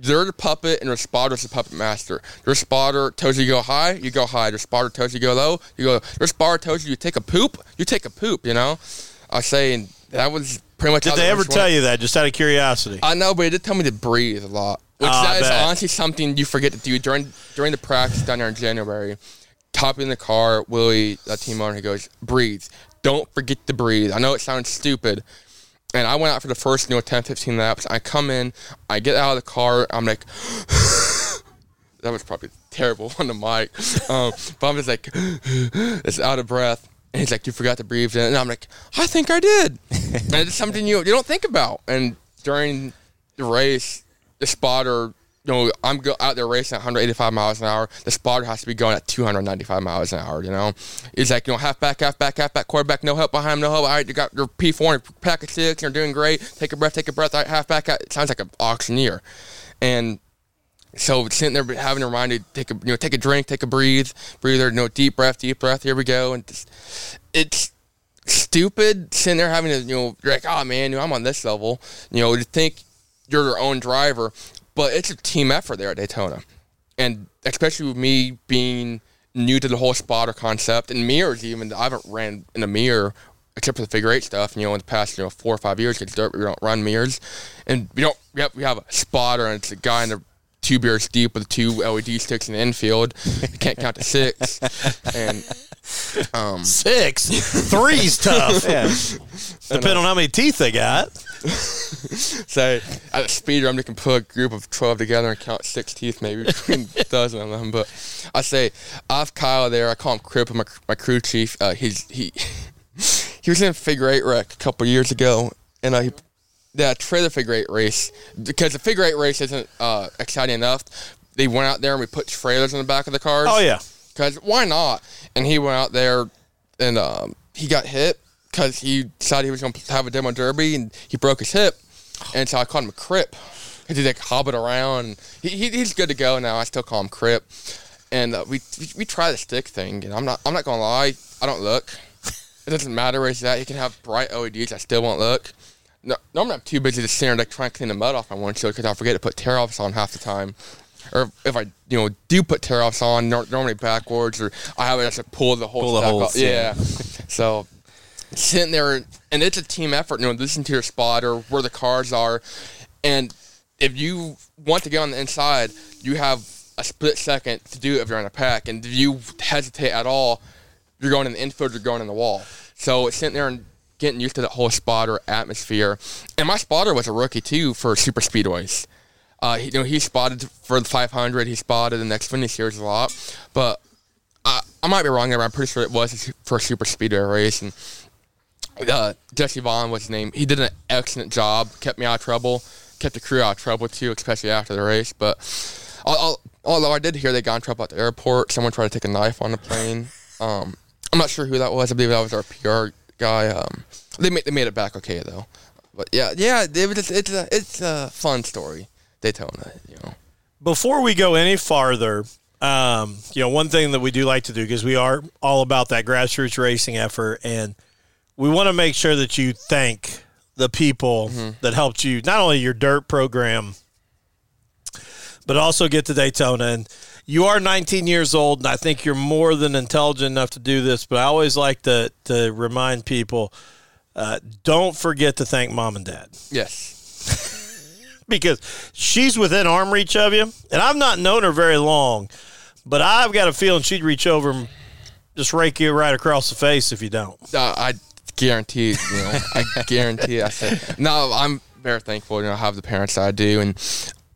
they're the puppet and their spotter's the puppet master. Their spotter tells you to go high, you go high. Their spotter tells you to go low, you go. Their spotter tells you to take a poop, you take a poop. You know, I was saying that was pretty much. Did they ever tell you that, just out of curiosity? I know, but it did tell me to breathe a lot. Which Oh, that is honestly something you forget to do during during the practice down there in January. Top in the car, Willie, a team owner, he goes, breathe. Don't forget to breathe. I know it sounds stupid. And I went out for the first, you know, 10, 15 laps. I come in, I get out of the car, I'm like, that was probably terrible on the mic. Um, but I'm just like, it's out of breath. And he's like, you forgot to breathe. And I'm like, I think I did. and it's something you you don't think about. And during the race, the spotter you know, I'm go- out there racing at 185 miles an hour. The spotter has to be going at 295 miles an hour. You know, it's like, you know, half back, half back, half back, quarterback, no help behind no help. All right, you got your P4 and pack of six, you're doing great. Take a breath, take a breath. All right, half back. It sounds like an auctioneer, and so sitting there having to remind you take a you know take a drink, take a breathe, breather, no deep breath, deep breath. Here we go, and just, it's stupid sitting there having to you know you're like oh man, you know, I'm on this level, you know, to think you're your own driver, but it's a team effort there at Daytona, and especially with me being new to the whole spotter concept and mirrors even I haven't ran in a mirror except for the figure eight stuff. You know, in the past you know four or five years, it's dirt. We don't run mirrors, and we don't. We have, we have a spotter, and it's a guy in the two beers deep with two LED sticks in the infield. You can't count to six, and um, Six. Three's tough. Yeah. Depending on how many teeth they got. say at a speeder, I'm just gonna put a group of twelve together and count six teeth, maybe between a dozen of them. But I say I have Kyle there. I call him Crip, my my crew chief. Uh, he's he he was in a figure eight wreck a couple years ago, and I the trailer figure eight race because the figure eight race isn't uh, exciting enough. They went out there and we put trailers in the back of the cars. Oh yeah. Because why not? And he went out there and um, he got hit because he decided he was going to have a demo derby and he broke his hip. And so I called him a crip. He's like hobbit around. He, he, he's good to go now. I still call him crip. And uh, we, we we try the stick thing. And I'm not I'm not gonna lie. I don't look. It doesn't matter where he's at. He can have bright LEDs. I still won't look. No, normally I'm too busy to there like trying to clean the mud off my windshield because I forget to put tear offs on half the time. Or if I, you know, do put tear offs on, nor- normally backwards, or I have it to pull the whole Pull the whole off. thing. Yeah. so sitting there, and it's a team effort. You know, listen to your spotter, where the cars are, and if you want to get on the inside, you have a split second to do it if you're in a pack, and if you hesitate at all, you're going in the infield, you're going in the wall. So it's sitting there and getting used to the whole spotter atmosphere. And my spotter was a rookie too for super speedways. Uh, he, you know, he spotted for the 500. He spotted the Xfinity series a lot, but I, I might be wrong there. But I'm pretty sure it was for first super speedway race. And uh, Jesse Vaughn was his name. He did an excellent job. Kept me out of trouble. Kept the crew out of trouble too, especially after the race. But al- al- although I did hear they got in trouble at the airport, someone tried to take a knife on the plane. Um, I'm not sure who that was. I believe that was our PR guy. Um, they made they made it back okay though. But yeah, yeah, it was just, it's a it's a fun story, Daytona. You know. Before we go any farther, um, you know, one thing that we do like to do because we are all about that grassroots racing effort, and we want to make sure that you thank the people that helped you not only your dirt program, but also get to Daytona. And you are 19 years old, and I think you're more than intelligent enough to do this. But I always like to to remind people. Uh, don't forget to thank mom and dad Yes. because she's within arm reach of you. And I've not known her very long, but I've got a feeling she'd reach over and just rake you right across the face if you don't. Uh, I guarantee, you know, I guarantee. I said, no, I'm very thankful. You know, I have the parents that I do, and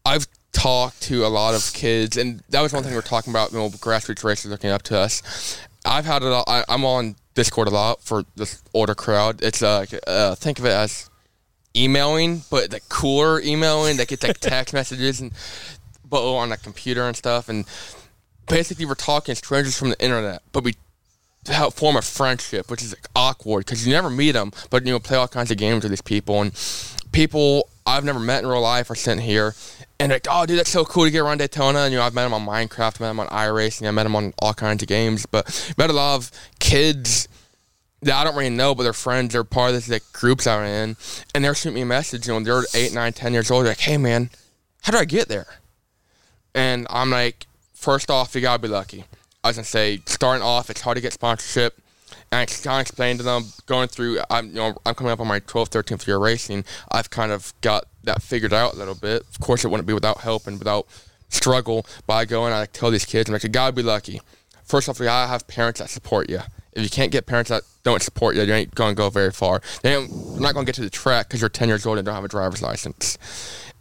I've talked to a lot of kids, and that was one thing we are talking about. You know, grassroots racers looking up to us. I've had it. all- I, I'm on Discord a lot for this older crowd. It's uh, uh think of it as emailing, but the cooler emailing that gets like text messages and but on a computer and stuff. And basically, we're talking strangers from the internet, but we help form a friendship, which is like, awkward because you never meet them, but you know play all kinds of games with these people and people I've never met in real life are sitting here and like, oh dude, that's so cool to get around Daytona. And you know, I've met them on Minecraft, met them on iRacing, I met them on all kinds of games, but met a lot of kids that I don't really know, but they're friends. They're part of this like groups I'm in, and they're shooting me a message. You know, they're eight, nine, ten years old. They're like, hey man, how do I get there? And I'm like, first off, you gotta be lucky. I was gonna say, starting off, it's hard to get sponsorship. And I kind of explained to them, going through, I'm, you know, I'm coming up on my 12th, 13th year racing. I've kind of got that figured out a little bit. Of course, it wouldn't be without help and without struggle. But I go and I tell these kids, I'm like, you gotta be lucky. First off, you gotta have parents that support you. If you can't get parents that don't support you, you ain't gonna go very far. They ain't, you're not gonna get to the track because you're 10 years old and don't have a driver's license.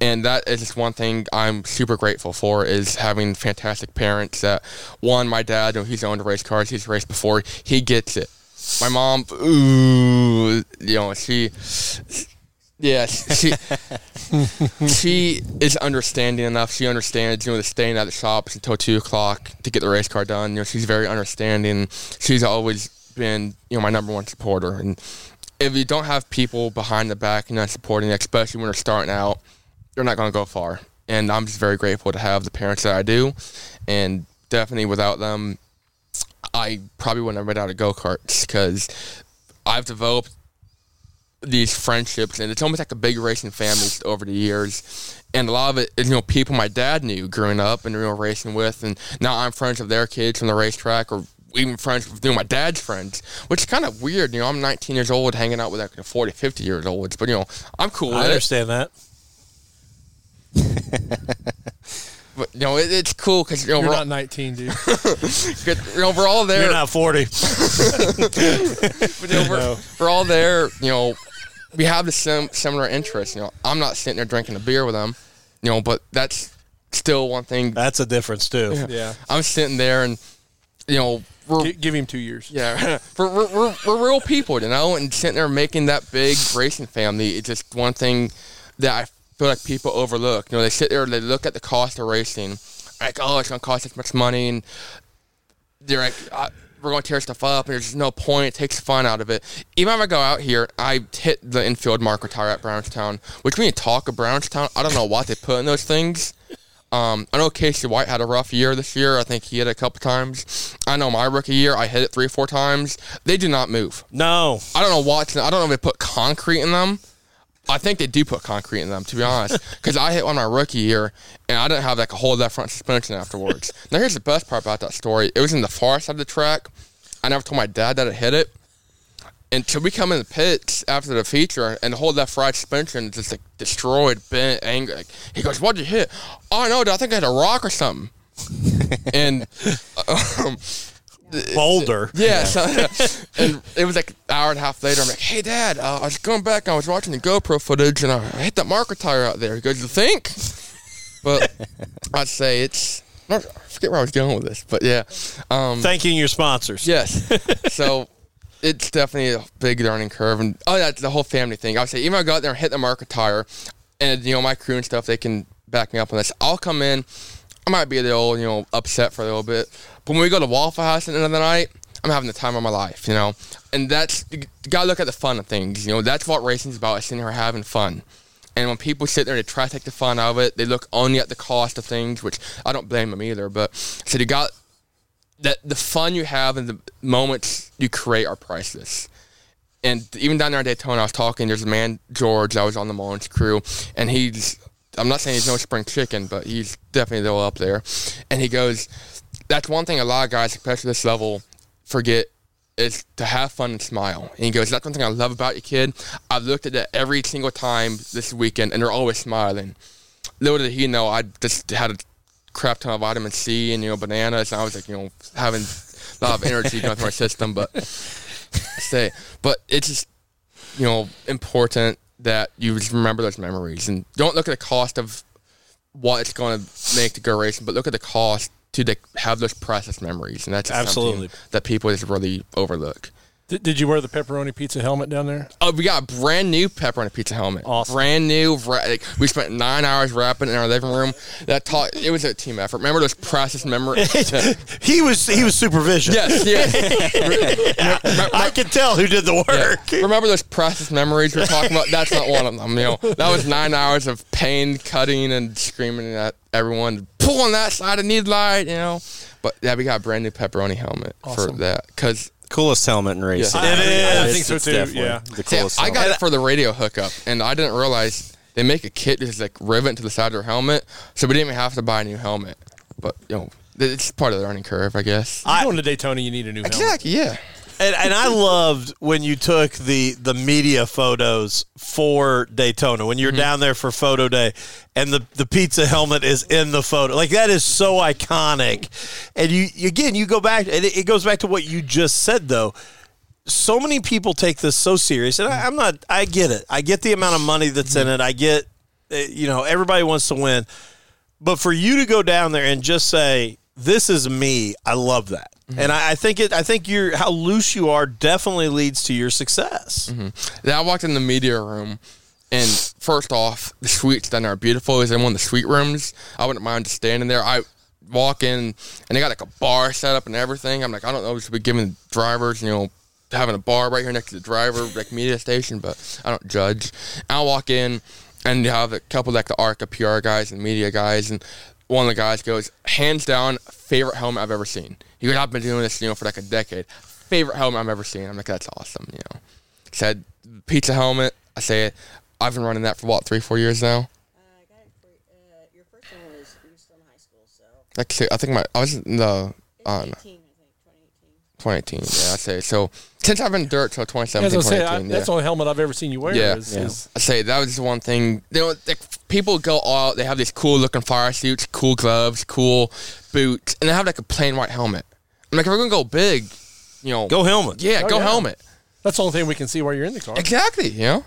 And that is just one thing I'm super grateful for is having fantastic parents. That one, my dad, you know, he's owned race cars, he's raced before, he gets it. My mom, ooh, you know, she Yeah, she she is understanding enough. She understands, you know, the staying at the shops until two o'clock to get the race car done. You know, she's very understanding. She's always been, you know, my number one supporter. And if you don't have people behind the back and not supporting, you, especially when they're starting out, you're not going to go far. And I'm just very grateful to have the parents that I do, and definitely without them, I probably wouldn't have been out of go karts because I've developed these friendships, and it's almost like a big racing family over the years. And a lot of it is, you know, people my dad knew growing up and, you know, racing with. And now I'm friends with their kids from the racetrack or even friends with, you know, my dad's friends, which is kind of weird. You know, I'm 19 years old hanging out with like 40, 50 years olds, but, you know, I'm cool with I it. understand that. But, you know, it, it's cool because, you know, You're we're, not 19, dude. you know, we're all there. You're not 40. But, you know, we're, we're all there. You know, we have the sim- similar interests. You know, I'm not sitting there drinking a beer with them. You know, but that's still one thing. That's a difference, too. yeah. I'm sitting there, and you know, we're G- give him two years. yeah, we're, we're, we're, we're real people, you know, and sitting there making that big racing family. It's just one thing that I feel like people overlook. You know, they sit there, they look at the cost of racing, like, oh, it's gonna cost this much money, and they're like, we're going to tear stuff up, and there's no point. It takes fun out of it. Even if I go out here, I hit the infield marker tire at Brownstown, which when you talk of Brownstown, I don't know what they put in those things. Um, I know Casey White had a rough year this year. I think he hit it a couple times. I know my rookie year, I hit it three or four times. They do not move. No. I don't know what. I don't know if they put concrete in them. I think they do put concrete in them, to be honest. Because I hit one my rookie year, and I didn't have like a whole left front suspension afterwards. now here's the best part about that story. It was in the far side of the track. I never told my dad that I hit it. Until we come in the pits after the feature, and the whole left right suspension is just like destroyed, bent, angry. Like, he goes, "What'd you hit?" Oh no, dude, I think I hit a rock or something. and um, Boulder. yeah, so, and it was like an hour and a half later. I'm like, "Hey, Dad, uh, I was going back. I was watching the GoPro footage, and I hit that marker tire out there." He goes, "You think?" But I'd say it's. I forget where I was going with this, but yeah, um, Thanking your sponsors. yes. so it's definitely a big learning curve, and oh, that's the whole family thing. I would say even I go out there and hit the marker tire, and you know my crew and stuff, they can back me up on this. I'll come in. I might be a little, you know, upset for a little bit. But when we go to Waffle House at the end of the night, I'm having the time of my life, you know. And that's you gotta look at the fun of things, you know. That's what racing's about. Is sitting here having fun. And when people sit there, they try to take the fun out of it. They look only at the cost of things, which I don't blame them either. But so you got that the fun you have and the moments you create are priceless. And even down there at Daytona, I was talking. There's a man, George, that was on the Mullins crew, and he's. I'm not saying he's no spring chicken, but he's definitely little up there. And he goes, "That's one thing a lot of guys, especially this level, forget is to have fun and smile." And he goes, "That's one thing I love about you, kid. I've looked at it every single time this weekend, and they're always smiling." Little did he know, I just had a crap ton of vitamin C and you know bananas, and I was like, you know, having a lot of energy going through my system, but say, but it's just you know important that you just remember those memories and don't look at the cost of what it's going to make to go racing, but look at the cost to like, have those precious memories, and that's Absolutely. something that people just really overlook. Did, did you wear the pepperoni pizza helmet down there? Oh, we got a brand new pepperoni pizza helmet. Awesome. Brand new. Like, we spent nine hours wrapping in our living room. That taught. It was a team effort. Remember those precious memories? He was he was supervision. yes, yes. I can tell who did the work. Remember those precious memories we're talking about? That's not one of them. You know, that was nine hours of pain, cutting, and screaming at everyone. Pull on that side, I need light. You know, but yeah, we got a brand new pepperoni helmet for that because Coolest helmet in racing. Yeah. It is. I It's- think so too, yeah. The See, coolest I got helmet. it for the radio hookup, and I didn't realize they make a kit that's like rivet to the side of your helmet, so we didn't even have to buy a new helmet. But you know, it's part of the learning curve, I guess. You're going to Daytona, you need a new helmet. Exactly. Yeah. And, and I loved when you took the the media photos for Daytona when you're down there for photo day, and the the pizza helmet is in the photo. Like that is so iconic. And you again, you go back, and it, it goes back to what you just said though. So many people take this so serious, and I, I'm not. I get it. I get the amount of money that's in it. I get, uh, you know, everybody wants to win, but for you to go down there and just say, "This is me," I love that. Mm-hmm. And I, I think it. I think you're how loose you are definitely leads to your success. Mm-hmm. Then I walked in the media room, And first off, the suites down there are beautiful. Is in one of the suite rooms. I wouldn't mind just standing there. I walk in and they got like a bar set up and everything. I'm like, I don't know, we should be giving drivers, you know, having a bar right here next to the driver, like media station, but I don't judge. I'll walk in and you have a couple like the ARCA PR guys and media guys, and one of the guys goes, hands down, favorite helmet I've ever seen. He goes, I've been doing this, you know, for like a decade. Favorite helmet I've ever seen. I'm like, that's awesome, you know. Said pizza helmet. I say it. I've been running that for what three, four years now. Uh, I got it for, uh, your first one was you were still in high school, so Like I think my I was in the uh, 18, I think, 2018. 2018. Yeah, I say so. Since I've been dirt till As 2017, I say, I, 2018. yeah. that's the only helmet I've ever seen you wear. Yeah. is- Yeah. is- I say that was the one thing. You know, like people go all out. They have these cool looking fire suits, cool gloves, cool boots, and they have like a plain white helmet. I'm like, if we're gonna go big, you know, Go helmet. yeah, Oh, go yeah. helmet. that's the only thing we can see while you're in the car. Exactly. You know.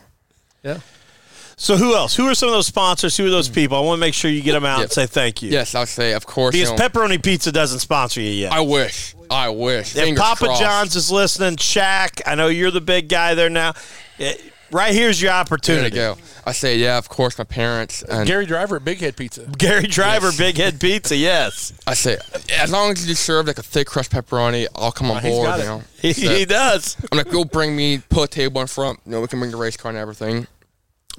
Yeah. So who else? Who are some of those sponsors? Who are those people? I want to make sure you get them out and say thank you. Yes, I'll say, of course. Because you know, Pepperoni Pizza doesn't sponsor you yet. I wish. I wish. if Fingers Papa crossed. John's is listening, Shaq, I know you're the big guy there now. Eh, right here's your opportunity. There opportunity. to go. I say, yeah, of course, my parents and Gary Driver Big Head Pizza. Gary Driver, Big Head Pizza, yes. I say, as long as you serve like a thick crust pepperoni, I'll come on he's board. got You it. know. He, So- he does. I'm like, go bring me, put a table in front. You know, we can bring the race car and everything.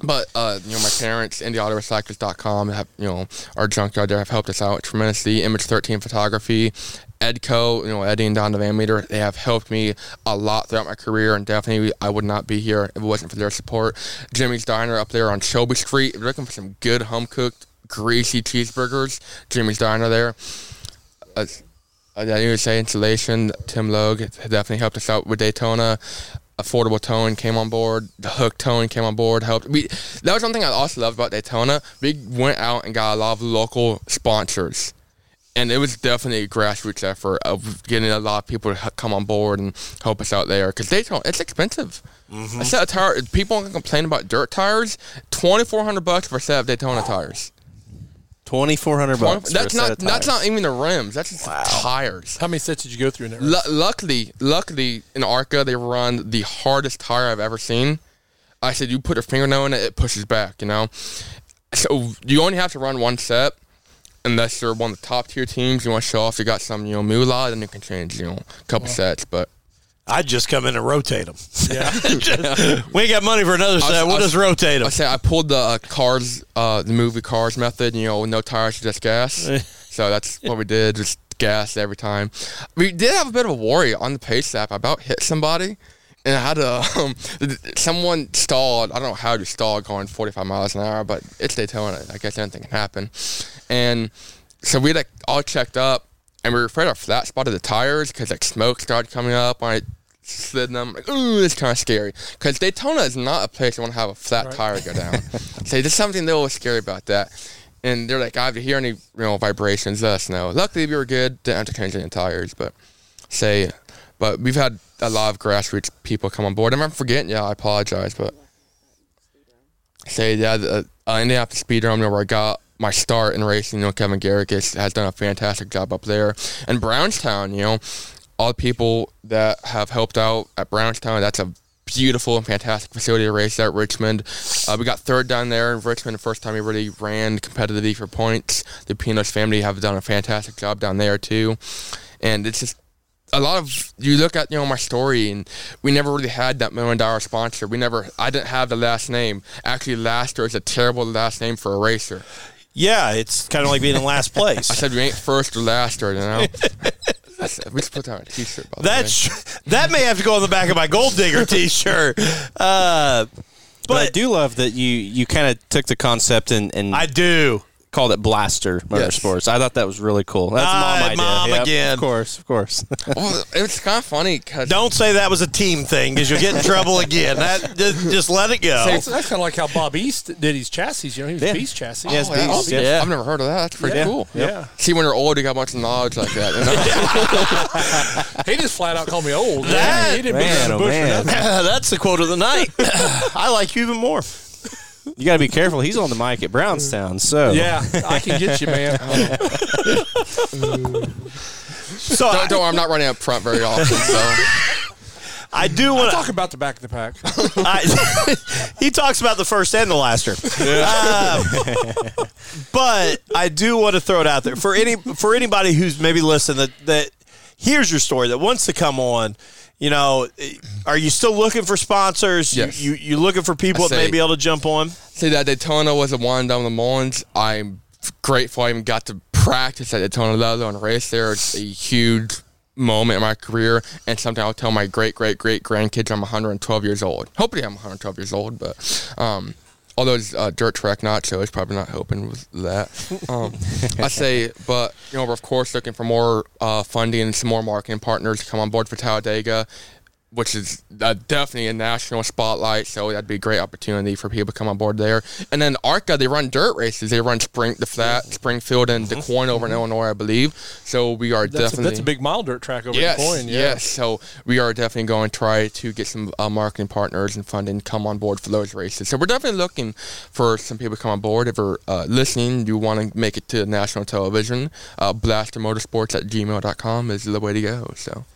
But uh, you know, my parents, IndieAutoRecyclers.com, have you know our junkyard there have helped us out tremendously. Image 13 Photography, Edco, you know Eddie and Don the Van Meter, they have helped me a lot throughout my career, and definitely I would not be here if it wasn't for their support. Jimmy's Diner up there on Shelby Street. If you're looking for some good home cooked, greasy cheeseburgers, Jimmy's Diner there. Uh, uh, yeah, say Insulation, Tim Logue definitely helped us out with Daytona. Affordable Towing came on board. The Hook Towing came on board. Helped. We that was one thing I also loved about Daytona. We went out and got a lot of local sponsors, and it was definitely a grassroots effort of getting a lot of people to come on board and help us out there because Daytona it's expensive. Mm-hmm. A set of tire. People can complain about dirt tires. Twenty four hundred bucks for a set of Daytona tires. Twenty four hundred bucks. for a That's set not of that's not even the rims. That's just the tires. How many sets did you go through in there? Lu luckily, luckily in ARCA they run the hardest tire I've ever seen. I said you put your fingernail in it, it pushes back. You know, so you only have to run one set. Unless you're one of the top tier teams, you want to show off you got some, you know, moolah, then you can change, you know, a couple sets. But I'd just come in and rotate them. Yeah. we ain't got money for another set. We'll was- just rotate them. I them. say I pulled the uh, cars, uh, the movie Cars method. You know, no tires, just gas. so that's what we did, just gas every time. We did have a bit of a worry on the pace app. I about hit somebody, and I had to. Um, someone stalled. I don't know how to stall going 45 miles an hour, but it's Daytona. I guess anything can happen. And so we like all checked up, and we were afraid our flat spotted the tires because like smoke started coming up when I slid them. Like, ooh, it's kind of scary because Daytona is not a place you want to have a flat tire go down. so there's something a little scary about that. And they're like, I have to hear any you know vibrations. Let us know. Luckily, we were good. Didn't have to change any tires, but say, but we've had a lot of grassroots people come on board. I'm forgetting. Yeah, I apologize, but say yeah, the uh, Indianapolis Speedrome, you know, where I got my start in racing. You know, Kevin Garrick has, has done a fantastic job up there, and Brownstown. You know, all the people that have helped out at Brownstown. That's a beautiful and fantastic facility to race at Richmond. Uh, we got third down there in Richmond the first time we really ran competitively for points. The Pinos family have done a fantastic job down there too, and it's just a lot of you look at you know my story and we never really had that million dollar sponsor. We never I didn't have the last name. Actually, Laster is a terrible last name for a racer. Yeah, it's kind of like being in last place. I said we ain't first or last, laster, you know. That's- we just put that on a t-shirt. By the. That's that may have to go on the back of my gold digger T-shirt. Uh, But I do love that you you kind of took the concept and, and I do. Called it Blaster Motorsports. I thought that was really cool. That's mom idea. mom Yep, again. Of course, of course. Well, it's kind of funny because Don't say that was a team thing because you'll get in trouble again. That just, just let it go. That's, that's kind of like how Bob East did his chassis. You know, he was Yeah. Beast chassis. Yes, Oh, yeah, Beast, I've- yeah. I've never heard of that. That's pretty Yeah. cool. Yeah. See, when you're old, you got a bunch of knowledge like that. you know? He just flat out called me old. That- he didn't man, oh, man. That's the quote of the night. I like you even more. You got to be careful. He's on the mic at Brownstown, so Yeah, I can get you, man. So don't, I, don't worry, I'm not running up front very often. So I do want to Talk about the back of the pack. I, he talks about the first and the last term. Um, but I do want to throw it out there for any for anybody who's maybe listening that that here's your story that wants to come on. You know, are you still looking for sponsors? Yes. You, you you looking for people I that may be able to jump on? See that Daytona was a one down the Mullins. I'm grateful I even got to practice at Daytona level and race there. It's a huge moment in my career and something I'll tell my great great great grandkids I'm 112 years old. Hopefully I'm 112 years old, but um, although it's uh, dirt track not so it's probably not helping with that. Um, I say, but you know we're of course looking for more uh, funding and some more marketing partners to come on board for Talladega which is uh, definitely a national spotlight. So that'd be a great opportunity for people to come on board there. And then ARCA, they run dirt races. They run Spring, the Flat, Springfield, and DuQuoin over in Illinois, I believe. So we are That's a, definitely that's a big mile dirt track over Yes, in Coin. Yeah. yes. So we are definitely going to try to get some uh, marketing partners and funding come on board for those races. So we're definitely looking for some people to come on board. If you're uh, listening, you want to make it to national television, uh, blastermotorsports at gmail.com is the way to go. So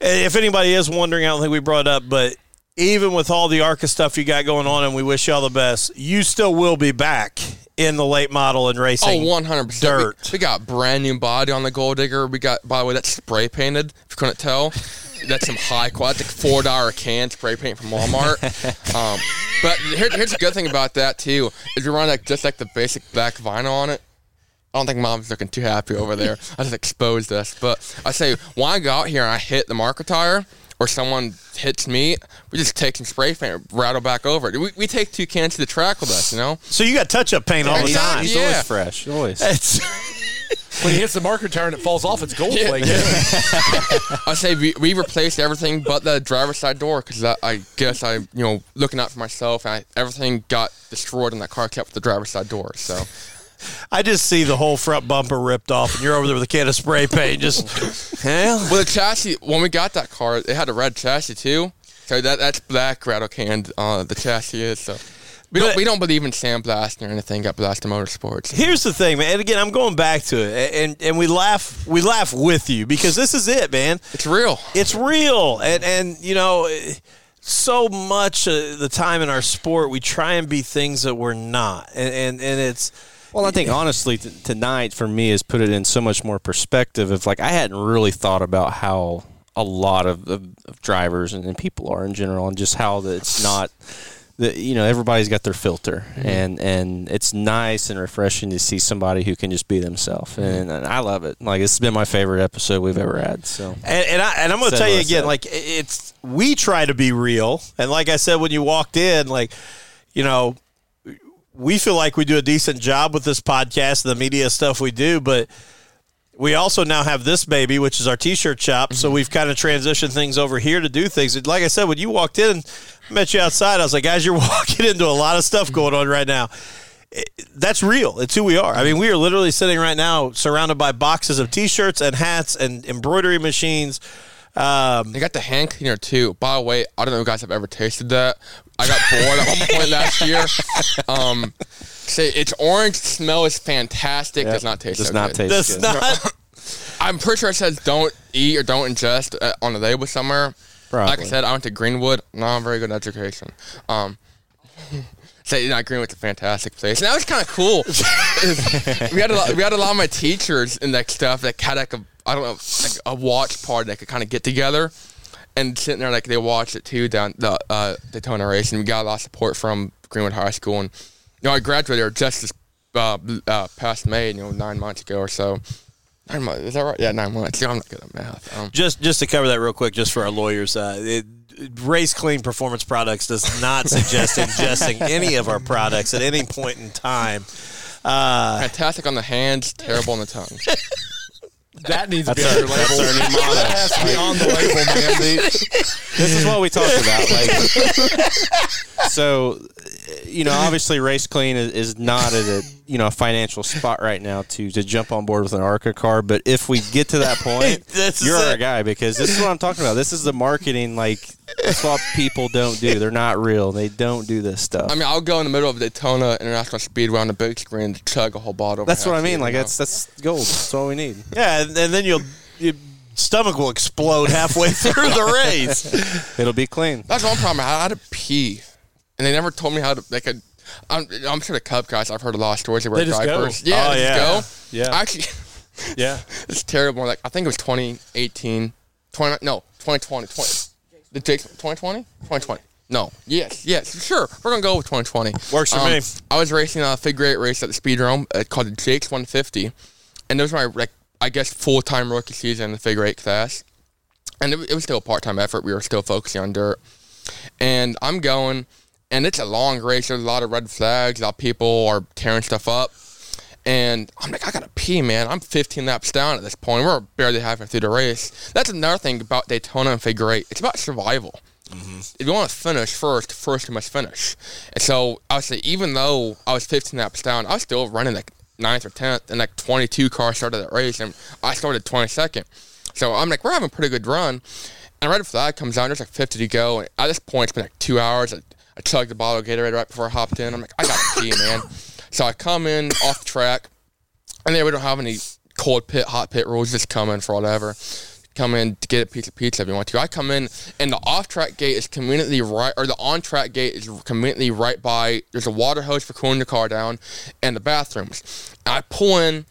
If anybody is wondering, I don't think we brought it up, but even with all the ARCA stuff you got going on, and we wish you all the best, you still will be back in the late model and racing. Oh, 100%. dirt. We, we got brand new body on the Gold Digger. We got, by the way, that's spray painted, if you couldn't tell. That's some high quality, like four dollar can spray paint from Walmart. Um, but here, here's the good thing about that too: is you run like just like the basic black vinyl on it. I don't think mom's looking too happy over there. I just exposed us, but I say when I go out here and I hit the marker tire, or someone hits me, we just take some spray paint, and rattle back over it. We, we take two cans to the track with us, you know. So you got touch up paint all the time. He's Yeah. always fresh. Always. It's, When he hits the marker tire and it falls off, it's gold flake. I say we, we replaced everything but the driver's side door because I, I guess I you know looking out for myself and I, everything got destroyed in that car kept with the driver's side door. So I just see the whole front bumper ripped off, and you're over there with a can of spray paint. Just, hell. well the chassis when we got that car it had a red chassis too. So that that's black rattle canned uh, the chassis is so. We But- don't, we don't believe in sandblasting or anything at Blaster Motorsports. Here's the thing, man. And again, I'm going back to it, and and we laugh, we laugh with you because this is it, man. It's real. It's real, and and you know, so much of the time in our sport, we try and be things that we're not, and and, and it's. Well, I think honestly, t- tonight for me has put it in so much more perspective. Of like, I hadn't really thought about how a lot of, of, of drivers and, and people are in general, and just how that it's not. that you know, everybody's got their filter, mm-hmm. and and it's nice and refreshing to see somebody who can just be themselves, mm-hmm. and, and I love it. Like, it's been my favorite episode we've ever had. So. And, and, I, and I'm going to Said tell you again, said. like it's we try to be real, and like I said when you walked in, like you know, we feel like we do a decent job with this podcast, and the media stuff we do, but we also now have this baby, which is our t-shirt shop. So mm-hmm. we've kind of transitioned things over here to do things. Like I said, when you walked in, I met you outside. I was like, guys, you're walking into a lot of stuff going on right now. It- That's real. It's who we are. I mean, we are literally sitting right now surrounded by boxes of t-shirts and hats and embroidery machines. Um, They got the hand cleaner too. By the way, I don't know if you guys have ever tasted that. I got bored at one point last year. Um, say it's orange. Smell is fantastic. Does not taste. Does so not good. taste that's good. not. I'm pretty sure it says don't eat or don't ingest uh, on the label somewhere. Like I said, I went to Greenwood. Not a very good education. Um, say not Greenwood's a fantastic place. And that was kind of cool. we had a lot, we had a lot of my teachers and that stuff that had like a I don't know like a watch party that could kind of get together. And sitting there like they watched it too down the uh, Daytona race, and we got a lot of support from Greenwood High School. And you know, I graduated just this uh, uh, past May, you know, nine months ago or so. Nine months, is that right? Yeah, nine months. Yeah, I'm not good at math. Um, just just to cover that real quick, just for our lawyers, uh, it, Race Clean Performance Products does not suggest ingesting any of our products at any point in time. Uh, fantastic on the hands, terrible on the tongue. That needs to be That's on our- label. our. That has to be on the label, man. this is what we talked about. Like, so, you know, obviously, Race Clean is, is not at a you know a financial spot right now to to jump on board with an ARCA car. But if we get to that point, you're our guy because this is what I'm talking about. This is the marketing. Like, that's what people don't do. They're not real. They don't do this stuff. I mean, I'll go in the middle of Daytona International Speedway on the big screen to chug a whole bottle. that's what I mean. Like, know? that's that's gold. That's all we need. yeah, and, and then you'll you stomach will explode halfway through the race. It'll be clean. That's one problem. I had to pee, and they never told me how to. They could. I'm, I'm sure the Cup guys. I've heard a lot of stories. They wear They just go. diapers. Yeah, Oh, they yeah. just go. Yeah. Actually, Yeah. it's terrible. Like I think it was 2018, 20 no 2020, 20. The Jake's 2020, 2020. No, yes, yes, sure. We're gonna go with 2020. Works for Um, me. I was racing a figure eight race at the Speedrome uh, called the Jake's 150, and it was my like I guess full time rookie season in the figure eight class, and it, it was still a part time effort. We were still focusing on dirt, and I'm going, and it's a long race. There's a lot of red flags. A lot of people are tearing stuff up. And I'm like, I gotta pee, man. I'm 15 laps down at this point. We're barely halfway through the race. That's another thing about Daytona and Figure Eight. It's about survival. Mm-hmm. If you want to finish first, first you must finish. And so I would say, even though I was 15 laps down, I was still running like ninth or 10th, and like 22 cars started that race, and I started 22nd. So I'm like, we're having a pretty good run. And red flag comes out, there's like 50 to go. And at this point, it's been like two hours. I, I chugged the bottle of Gatorade right before I hopped in. I'm like, I gotta pee, man. So I come in off track, and then we don't have any cold pit, hot pit rules. Just come in for whatever. Come in to get a piece of pizza if you want to. I come in, and the off track gate is conveniently right, or the on track gate is conveniently right by. There's a water hose for cooling the car down, and the bathrooms. I pull in.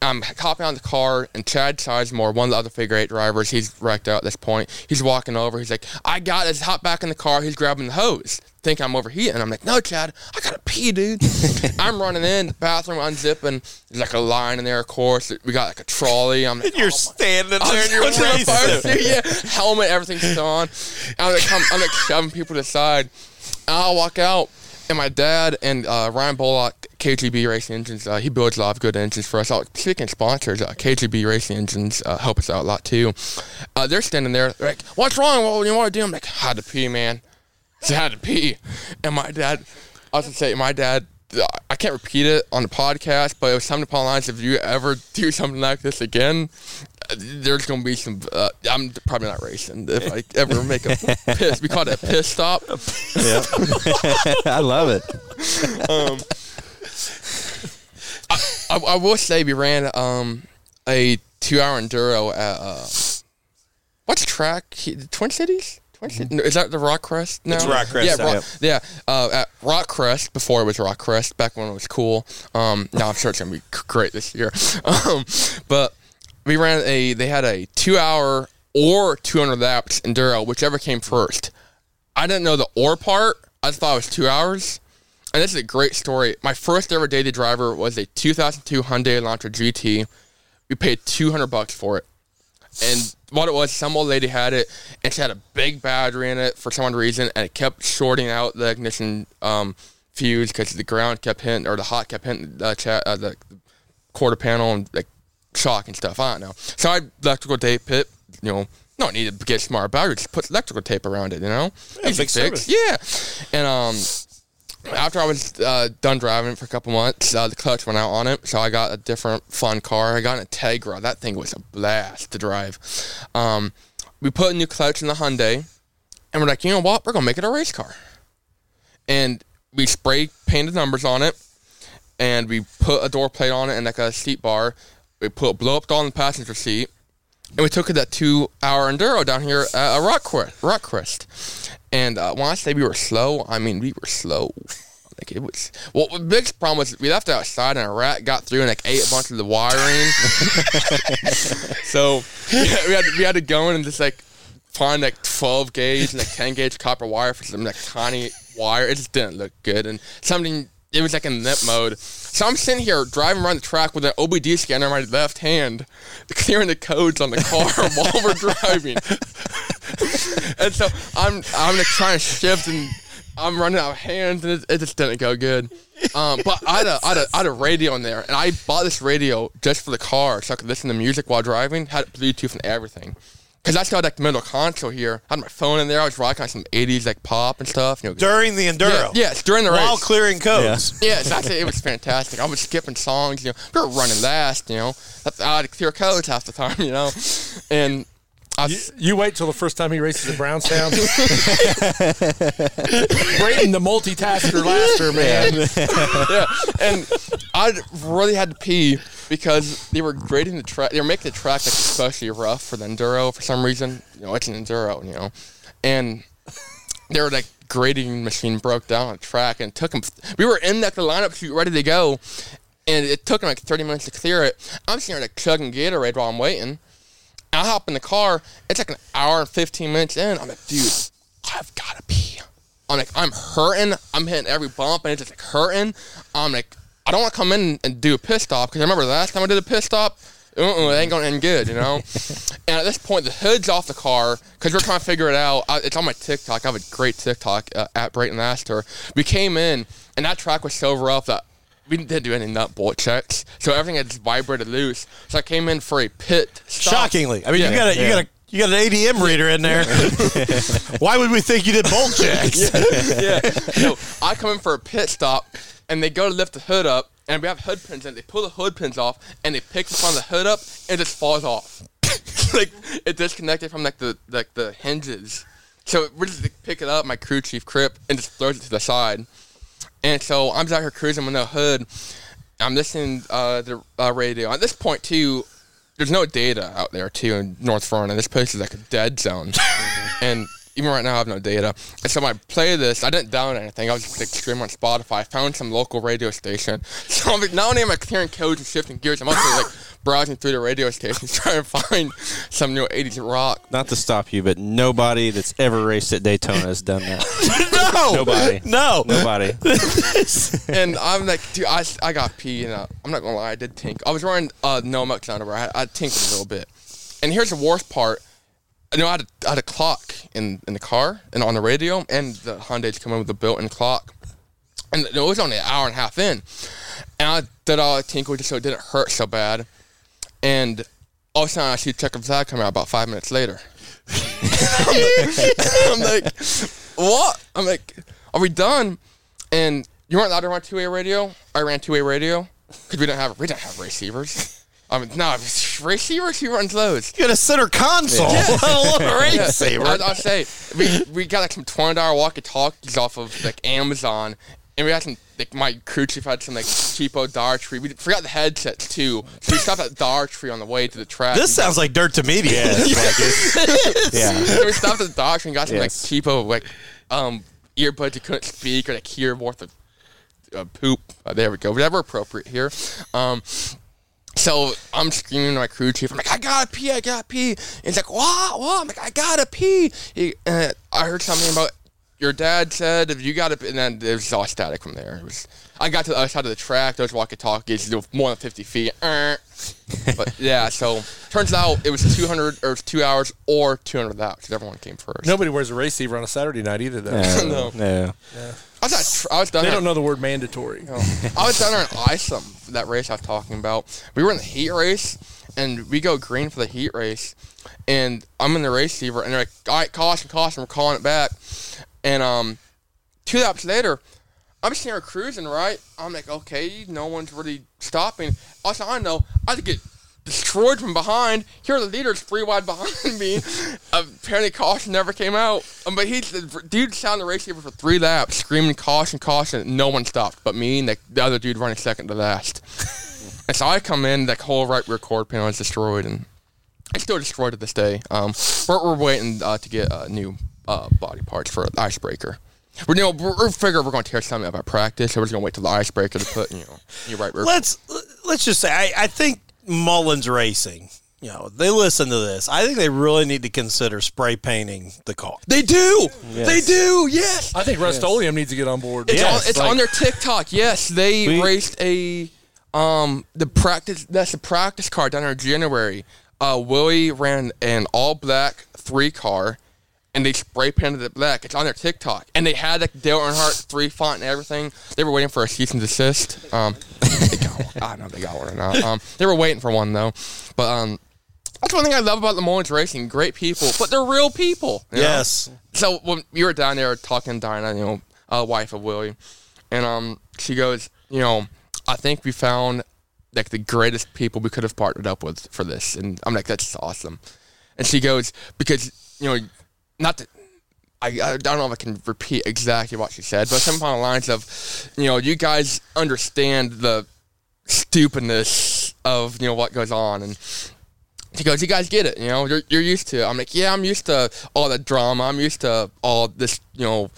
I'm hopping on the car, and Chad Sizemore, one of the other figure eight drivers, he's wrecked out at this point. He's walking over. He's like, I got it. Hop back in the car. He's grabbing the hose. Think I'm overheating. I'm like, no, Chad, I gotta pee, dude. I'm running in, the bathroom unzipping. There's like a line in there, of course. We got like a trolley. I'm like, You're oh, standing there in your in the race fire suit. suit, yeah, helmet, everything's on. I'm like, I'm, I'm like shoving people to the side. And I'll walk out, and my dad and uh, Ryan Bullock, KGB Racing Engines, uh, he builds a lot of good engines for us. Speaking of sponsors, uh, KGB Racing Engines uh, help us out a lot too. Uh, they're standing there, like, "What's wrong? What do you want to do?" I'm like, "Had to pee, man. Just had to pee." And my dad, I was gonna say, my dad. I can't repeat it on the podcast, but it was something upon lines. If you ever do something like this again, there's gonna be some. Uh, I'm probably not racing if I ever make a piss. We call it a piss stop. Yeah, I love it. Um, I, I will say we ran um, a two-hour enduro at uh, what's track? He- Twin Cities. Twin Cities? No, Is that the Rock Crest? No, It's Rock Crest, Yeah, yeah. Rock, yeah. Uh, at Rock Crest before it was Rock Crest, back when it was cool. Um, now I'm sure it's gonna be great this year. Um, but we ran a. They had a two-hour or 200 laps enduro, whichever came first. I didn't know the or part. I thought it was two hours. And this is a great story. My first ever daily driver was a 2002 Hyundai Elantra GT. We paid 200 bucks for it. And what it was, some old lady had it, and she had a big battery in it for some reason, and it kept shorting out the ignition um, fuse because the ground kept hitting, or the hot kept hitting the, uh, the quarter panel and like shock and stuff. I don't know. So I electrical tape it, you know, no need to get smart about it. Just put electrical tape around it, you know? Easy big fix. Yeah. And um, after I was uh, done driving for a couple months, uh, the clutch went out on it, so I got a different fun car. I got an Integra. That thing was a blast to drive. Um, we put a new clutch in the Hyundai, and we're like, you know what? We're gonna make it a race car. And we spray painted numbers on it, and we put a door plate on it and like a seat bar. We put blow up doll on the passenger seat, and we took it that two hour enduro down here at a rock crest, rock crest. And uh, when I say we were slow, I mean we were slow. Like it was. Well, the biggest problem was we left outside and a rat got through and like ate a bunch of the wiring. so we had, we had we had to go in and just like find like 12 gauge and like 10 gauge copper wire for some like tiny wire. It just didn't look good and something. It was like in limp mode. So I'm sitting here driving around the track with an OBD scanner in my left hand, clearing the codes on the car while we're driving. and so I'm I'm like trying to shift and I'm running out of hands and it, it just didn't go good. Um, but I had, a, I, had a, I had a radio in there and I bought this radio just for the car so I could listen to music while driving. Had Bluetooth and everything. Cause I still had like the middle console here. I had my phone in there. I was rocking on some '80s like pop and stuff. You know, During the enduro. yeah, yes, during the race. While clearing codes. Yeah, exactly. It was fantastic. I was skipping songs. You know, we were running last. You know, That's- I had to clear codes half the time. You know, and You, you wait till the first time he races at Brownstown. Brayton, the multitasker, laster man. yeah, and I really had to pee. Because they were grading the track. They were making the track like especially rough for the enduro for some reason. You know, it's an enduro, you know, and they were like grading machine broke down on the track and took them. We were in like the lineup chute ready to go, and it took them like 30 minutes to clear it. I'm sitting there like chugging Gatorade while I'm waiting. I hop in the car. It's like an hour and 15 minutes in. I'm like, dude, I've got to pee. I'm like, I'm hurting. I'm hitting every bump and it's just like hurting. I'm like, I don't want to come in and do a pit stop because I remember the last time I did a pit stop, uh-uh, it ain't going to end good, you know? and at this point, the hood's off the car because we're trying to figure it out. I, it's on my TikTok. I have a great TikTok uh, at Brayton Laster. We came in and that track was so rough that we didn't do any nut bolt checks, so everything had just vibrated loose. So I came in for a pit stop. Shockingly, I mean, you Yeah. got a, you got a you got an ADM reader in there. Why would we think you did bolt checks? yeah. So I come in for a pit stop, and they go to lift the hood up, and we have hood pins, and they pull the hood pins off, and they pick the front of the hood up, and it just falls off. like it disconnected from like the like the hinges. So we just pick it up, my crew chief Crip, and just throws it to the side. And so I'm just out here cruising with no hood. I'm listening uh, the uh, radio. At this point, too, there's no data out there too in North Florida. This place is like a dead zone, and even right now I have no data. And so when I play this, I didn't download anything. I was just like streaming on Spotify. I found some local radio station. So I'm like, not only am I clearing codes and shifting gears, I'm also like browsing through the radio stations trying to find some new 80s rock. Not to stop you, but nobody that's ever raced at Daytona has done that. no, Nobody. no. Nobody. and I'm like, dude, I, I got pee, and uh, I'm not gonna lie, I did tink. I was wearing uh, no much underwear. I, I tinkled a little bit. And here's the worst part. You know, I had, a, I had a clock in, in the car and on the radio, and the Hyundai's come in with a built-in clock. And it was only an hour and a half in, and I did all the tinkle just so it didn't hurt so bad. And all of a sudden, I see Check of Flag come out about five minutes later. I'm like, what? I'm like, are we done? And you weren't allowed to run two way radio. I ran two way radio because we didn't have we didn't have receivers. I mean, no, receivers. Who runs those? You got a center console, let alone a race saver. I, I'll say we we got like some twenty dollar walkie talkies off of like Amazon, and we had some like my crew chief had some like cheapo Dollar Tree. We forgot the headsets too, so we stopped at Dollar Tree on the way to the track. This and sounds like dirt to me. Yeah, it's like yeah. so we stopped at the Dollar Tree and got some Yes. like cheapo like um earbuds you couldn't speak or like hear worth of uh, poop. Uh, there we go. Whatever appropriate here. Um, so I'm screaming to my crew chief. I'm like, I gotta pee, I gotta pee. And he's like, what? What? I'm like, I gotta pee. He, uh, I heard something about your dad said if you gotta, pee, and then it was all static from there. It was. I got to the other side of the track. Those walkie-talkies, they were more than 50 feet. Uh, but yeah, so turns out it was 200 or two hours or 200 without because everyone came first. Nobody wears a race receiver on a Saturday night either, though. No, no. I was, at, I was down They there. don't know the word mandatory. I was down there in Isom, that race I was talking about. We were in the heat race, and we go green for the heat race. And I'm in the race receiver, and they're like, all right, caution, caution, we're calling it back. And um, two laps later, I'm sitting there cruising, right? I'm like, okay, no one's really stopping. Also, I know I had to get destroyed from behind. Here are the leaders three wide behind me. Apparently, caution never came out. Um, but he's the dude sounded the race for three laps, screaming caution, caution. No one stopped but me and the, the other dude running second to last. and so I come in, that whole right rear cord panel is destroyed, and it's still destroyed to this day. Um, we're, we're waiting uh, to get uh, new uh, body parts for an icebreaker. We're, you know, we're, we're figuring we're going to tear something up at practice, so we're just going to wait till the icebreaker to put, you know, new right rear. let's let's just say I, I think Mullins Racing. You know, they listen to this. I think they really need to consider spray painting the car. They do. They do. Yes. I think Rust-Oleum needs to get on board. It's, Yes, on, it's like- on their TikTok. Yes, they We- raced a um the practice. That's the practice car down there in January. Uh, Willie ran an all black three car, and they spray painted it black. It's on their TikTok, and they had like Dale Earnhardt three font and everything. They were waiting for a cease and desist. Um, they got one. I don't know if they got one or not. Um, they were waiting for one though, but um. That's one thing I love about the Mullins Racing. Great people, but they're real people. you know? Yes. so when we were down there talking to Dinah, you know, uh, wife of Willie, and um, she goes, you know, I think we found like the greatest people we could have partnered up with for this, and I'm like, that's awesome. And she goes, because you know, not that I, I don't know if I can repeat exactly what she said, but something on the lines of, you know, you guys understand the stupidness of you know what goes on and. He goes, "You guys get it, you know. You're, you're used to it." I'm like, "Yeah, I'm used to all the drama. I'm used to all this, you know,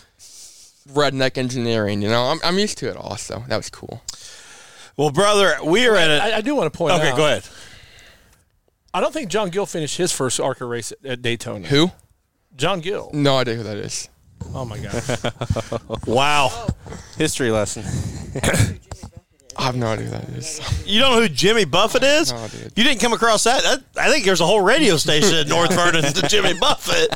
redneck engineering. You know, I'm, I'm used to it all. So that was cool." Well, brother, we are at it. I do want to point Okay, out. go ahead. I don't think John Gill finished his first ARCA race at, at Daytona. Who? John Gill. No idea who that is. Oh my god. Wow. History lesson. I have no idea who that is. You don't know who Jimmy Buffett is? No, dude. You didn't come across that? that? I think there's a whole radio station in North Vernon to Jimmy Buffett.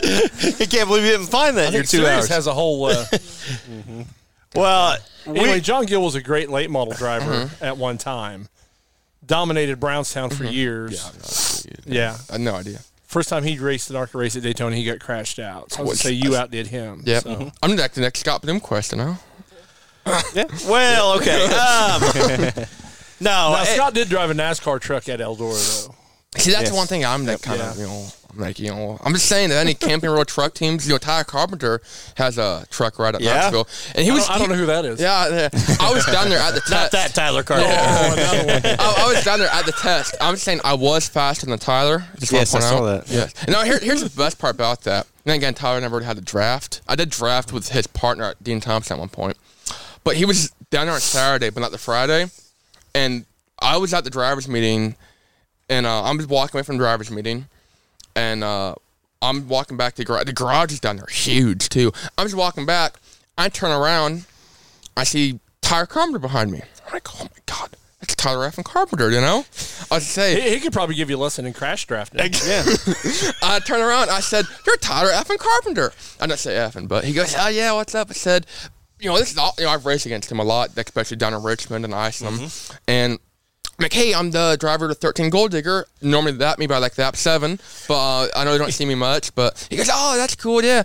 I can't believe you didn't find that I in your two hours. has a whole. Uh, well, anyway, we, John Gill was a great late model driver Mm-hmm. at one time. Dominated Brownstown for years. Yeah. I have no idea. First time he raced an ARCA race at Daytona, he got crashed out. So I would say you outdid him. Yep. So. I'm like the next Scott Bloomquist, you know. well, okay. Um, no, Now, Scott did drive a NASCAR truck at Eldora, though. See, that's Yes. one thing I'm like kind of, Yeah. you know, I'm like, you know, I'm just saying that any Camping World truck teams, you know, Tyler Carpenter has a truck right at Yeah? Knoxville, and he I was, I don't know who that is. yeah, yeah. I was down there at the test. not test. that Tyler Carter. Oh, another one. I, I was down there at the test. I'm just saying I was faster than Tyler. Just wanna Yes, I saw out. that. Yes. And now here, here's the best part about that. And again, Tyler never had a draft. I did draft with his partner, Dean Thompson, at one point. But he was down there on Saturday, but not the Friday. And I was at the drivers' meeting, and uh, I'm just walking away from the drivers' meeting, and uh, I'm walking back to the garage. The garage is down there, huge too. I'm just walking back. I turn around, I see Tyler Carpenter behind me. I'm like, oh my god, that's Tyler F. and Carpenter, you know? I was say, He, he could probably give you a lesson in crash drafting. Yeah. I turn around. I said, "You're Tyler effing Carpenter." I didn't say effing, but he goes, "Oh yeah, what's up?" I said, "You know, this is all. You know, I've raced against him a lot, especially down in Richmond and Iceland, and." I'm like, hey, I'm the driver of the 13 Gold Digger. Normally that me by like that seven, but uh, I know they don't see me much. But he goes, oh, that's cool, yeah.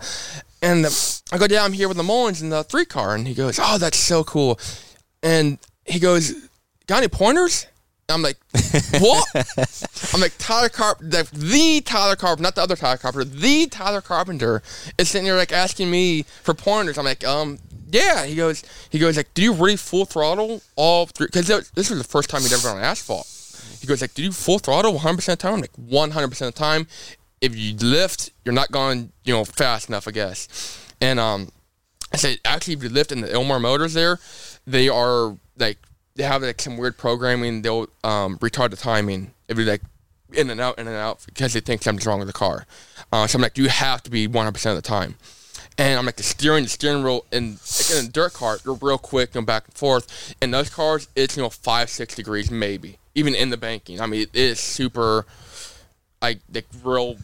And uh, I go, yeah, I'm here with the Mullins in the three car, and he goes, oh, that's so cool. And he goes, got any pointers? I'm like, what? I'm like Tyler Carpenter, the, the Tyler Carpenter, not the other Tyler Carpenter, the Tyler Carpenter is sitting there like asking me for pointers. I'm like, um, yeah. He goes, he goes like, do you really full throttle all three? Because this was the first time he'd ever been on asphalt. He goes like, did you full throttle 100 percent of the time? I'm like, 100 percent of the time. If you lift, you're not going, you know, fast enough, I guess. And um, I said, actually, if you lift in the Ilmor motors there, they are like they have like some weird programming. They'll um, retard the timing if you're like in and out, in and out because they think something's wrong with the car. Uh, so I'm like, you have to be 100 percent of the time. And I'm like the steering, the steering wheel, and like in a dirt car, you're real quick and back and forth. In those cars, it's you know five, six degrees maybe, even in the banking. I mean, it is super, like like real,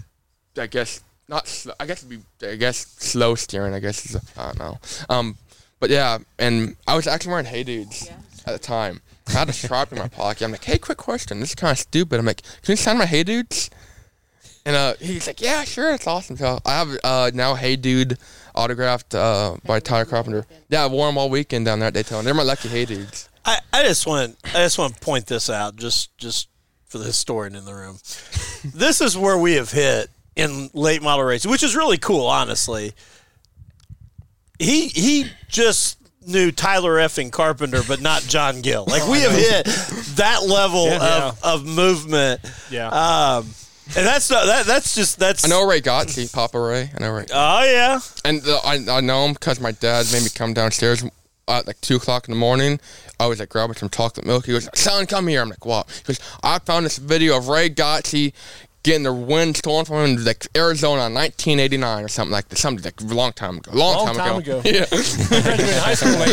I guess not. Sl- I guess it'd be, I guess slow steering. I guess is I don't know. Um, but yeah, and I was actually wearing Hey Dudes at the time. I had a strap in my pocket. I'm like, hey, quick question. This is kind of stupid. I'm like, can you sign my Hey Dudes? And uh, he's like, yeah, sure, it's awesome. So I have uh, now Hey Dude autographed uh, by Tyler Carpenter. Yeah, I wore them all weekend down there at Daytona. They're my lucky Hey Dudes. I, I just want I just want to point this out just just for the historian in the room. this is where we have hit in late model racing, which is really cool, honestly. He he just knew Tyler effing Carpenter, but not John Gill. Like we have hit that level Yeah. of, of movement. Yeah. Um, and that's not, that that's just that's I know Ray Godsey, Papa Ray. I know Ray. Oh yeah. And the, I, I know him because my dad made me come downstairs at like 2 o'clock in the morning. I was like grabbing some chocolate milk. He goes, son, come here. I'm like, what? He goes, I found this video of Ray Godsey getting the wind stolen from him in like Arizona in 1989 or something like that. Something like a long time ago. Long, Long time ago. Yeah. Graduated high school in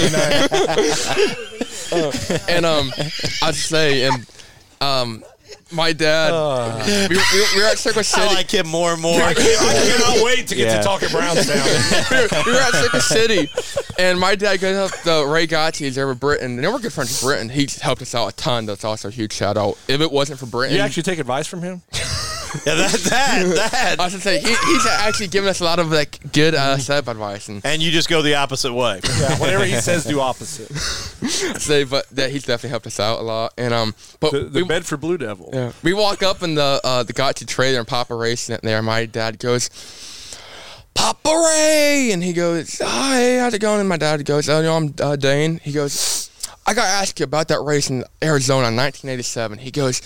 89. and um, I'd say, and um, my dad, uh. we, we, we were at Circle City. I like him more and more. I cannot wait to get Yeah. to talk at Brownstown. we, were, we were at Circle City, and my dad goes up the Ray Godsey is over Britain. And they were good friends with Britain. He helped us out a ton. That's also a huge shout out. If it wasn't for Britain, You actually take advice from him? yeah, that that that. I should say he, he's actually given us a lot of like good uh, setup advice and and you just go the opposite way. Yeah, whatever he says, do opposite. say, but that he's definitely helped us out a lot. And um, but The, the we, Bedford Blue Devil. yeah, we walk up in the uh, the Godsey trailer and Papa Ray's sitting there. My dad goes. Papa Ray, and he goes, "Hi, how's it going?" And my dad goes, "Oh, no, I'm uh, Dane." He goes, I got asked you about that race in Arizona in 1987. He goes,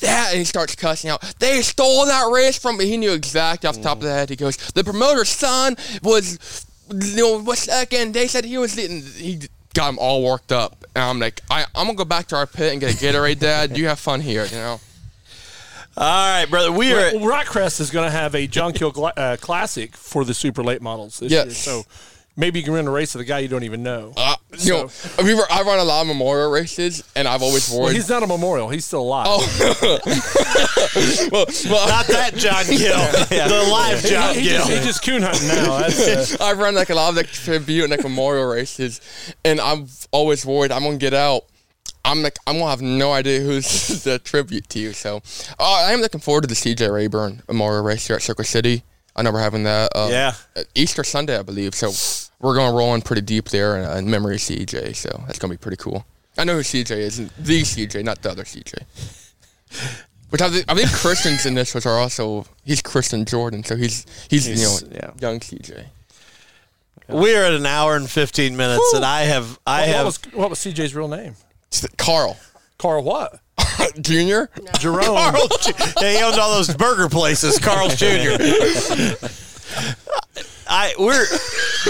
that, and he starts cussing out. They stole that race from me. He knew exactly off the top of the head. He goes, the promoter's son was, you know, was second. They said he was leading. He got him all worked up. And I'm like, I, I'm gonna go back to our pit and get a Gatorade, Dad. You have fun here, you know. All right, brother. We are. Well, Rockcrest is going to have a John Gill gla- uh, Classic for the super late models this Yes. year. So maybe you can run a race with a guy you don't even know. Uh, you know, we were, I run a lot of memorial races, and I've always well, worried. he's not a memorial. He's still alive. Oh. well, well, Not that John Gill. The live John he, Gill. just, he just coon hunting now. That's, uh, I run like a lot of like tribute and like memorial races, and I'm always worried I'm gonna get out. I'm like I'm gonna have no idea who's the tribute to. You. So uh, I am looking forward to the CJ Rayburn Memorial Race here at Circle City. I know we're having that. Uh, Yeah. uh, Easter Sunday, I believe. So we're gonna roll in pretty deep there in, in memory of CJ. So that's gonna be pretty cool. I know who CJ is, the CJ, not the other CJ. Which I think, I think Christian's initials are also he's Christian Jordan, so he's he's, He's- you know yeah. young CJ. We are at an hour and fifteen minutes, and I have I what, have was, what was CJ's real name? Carl Carl what? Junior. Jerome. Carl. Ju- yeah, he owned all those burger places. Carl's Jr. I we're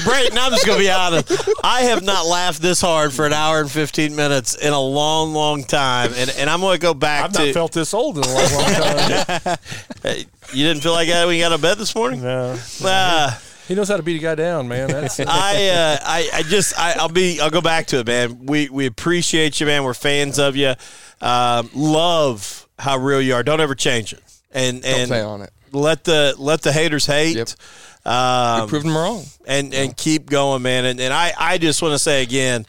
Brayton. I'm just gonna be honest. I have not laughed this hard for an hour and fifteen minutes in a long, long time, and and I'm gonna go back I've to. not felt this old in a long, long time. you didn't feel like that when you got out of bed this morning? no. Uh, He knows how to beat a guy down, man. That's I, uh, I, I just, I, I'll be, I'll go back to it, man. We, we appreciate you, man. We're fans of you. Um, love how real you are. Don't ever change it. And Don't and play on it. let the let the haters hate. Yep. Um, proved them wrong. and and keep going, man. And and I I just want to say again,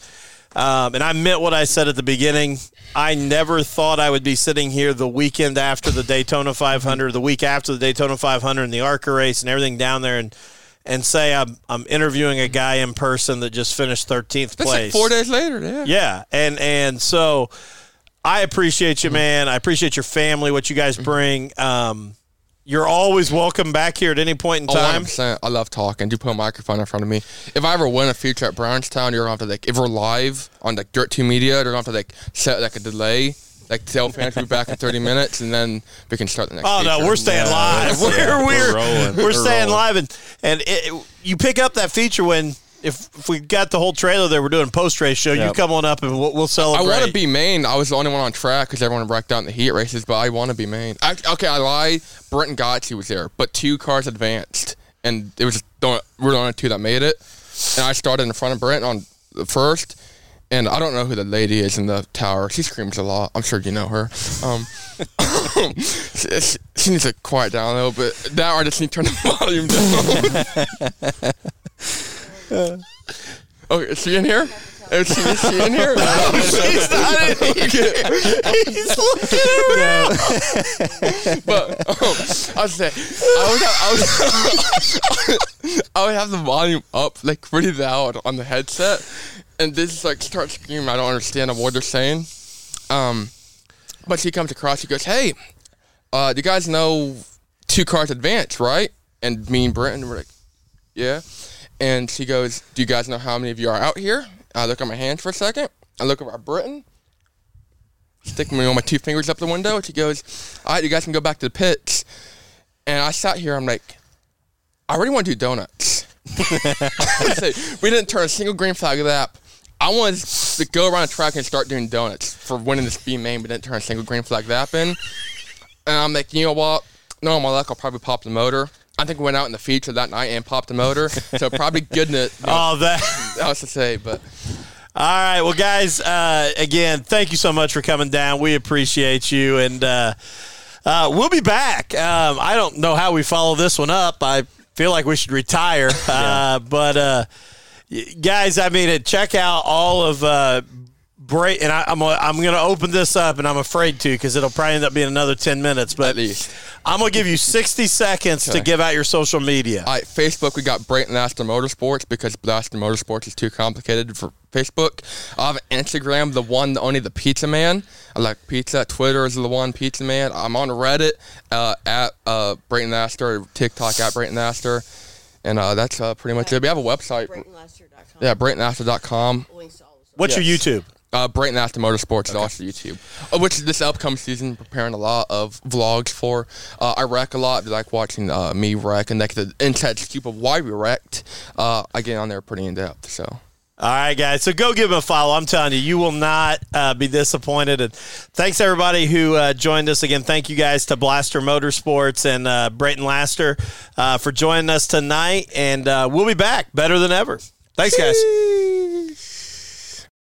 um, and I meant what I said at the beginning. I never thought I would be sitting here the weekend after the Daytona 500, the week after the Daytona 500, and the ARCA race and everything down there, and and say I'm I'm interviewing a guy in person that just finished 13th That's like place. four days later. Yeah. Yeah, and and so I appreciate you, man. I appreciate your family, what you guys bring. Um, you're always welcome back here at any point in Oh, time. 100%. I love talking. Do put a microphone in front of me. If I ever win a feature at Brownstown, you're gonna have to like if we're live on like Dirt Two Media, they're gonna have to like set like a delay, like tell fans we're back in 30 minutes, and then we can start the next. Oh no, we're staying No, live. We're we're we're we're. We're staying rolling. live, and and it, you pick up that feature when if if we got the whole trailer there, we're doing post race show. You come on up and we'll, we'll I want to be Maine. I was the only one on track because everyone wrecked out in the heat races, but I want to be Maine. I, okay, I lied. Brenton Godsey was there, but two cars advanced, and it was just the, we're the only two that made it. And I started in front of Brent on the first, and I don't know who the lady is in the tower. She screams a lot. I'm sure you know her. Um, she, she- she needs to quiet down a little bit. Now I just need to turn the volume down. okay, is she in here? Is she, is she in here? She's not in here. He's looking around. but um, I was saying, I would have, I would, I would have the volume up like pretty loud on the headset, and this is like start screaming. I don't understand what they're saying. Um, but she comes across. She goes, "Hey, uh, do you guys know two cars advance, right?" And me and Brenton were like, "Yeah." And she goes, "Do you guys know how many of you are out here?" I look at my hands for a second. I look over at Britton. Stick me on my two fingers up the window. She goes, "All right, you guys can go back to the pits." And I sat here. I'm like, I really want to do donuts. Say, we didn't turn a single green flag of that. I wanted to go around the track and start doing donuts for winning this B main, but didn't turn a single green flag lap in. And I'm like, you know what? No, my luck, I'll probably pop the motor. I think we went out in the feature that night and popped the motor. So probably good you know, Oh, that. I was to say, but All right, well, guys, uh, again, thank you so much for coming down. We appreciate you, and uh, uh, we'll be back. Um, I don't know how we follow this one up. I feel like we should retire, uh, but uh, guys, I mean, uh, check out all of. Uh, Bray, and I, I'm gonna- I'm going to open this up, and I'm afraid to because it'll probably end up being another ten minutes. But at least. I'm going to give you 60 seconds to give out your social media. All right, Facebook, we got Brayton Laster Motorsports because Aston Motorsports is too complicated for Facebook. I have Instagram, the one, the only, the Pizza Man. I like pizza. Twitter is the one, Pizza Man. I'm on Reddit uh, at uh, Brayton Laster, TikTok at Brayton Laster. And uh, that's uh, pretty much it. We have a website. BraytonLaster.com. Yeah, BraytonLaster.com. Links to all. What's yes. your YouTube? Uh, Brayton Laster Motorsports is also YouTube, uh, which this upcoming season preparing a lot of vlogs for. Uh, I wreck a lot. If you like watching uh, me wreck and like the inside scoop of why we wrecked, uh, I get on there pretty in depth. So All right, guys. So go give him a follow. I'm telling you, you will not uh, be disappointed. And thanks everybody who uh, joined us again. Thank you guys to Blaster Motorsports and uh, Brayton Laster uh, for joining us tonight. And uh, we'll be back better than ever. Thanks, guys.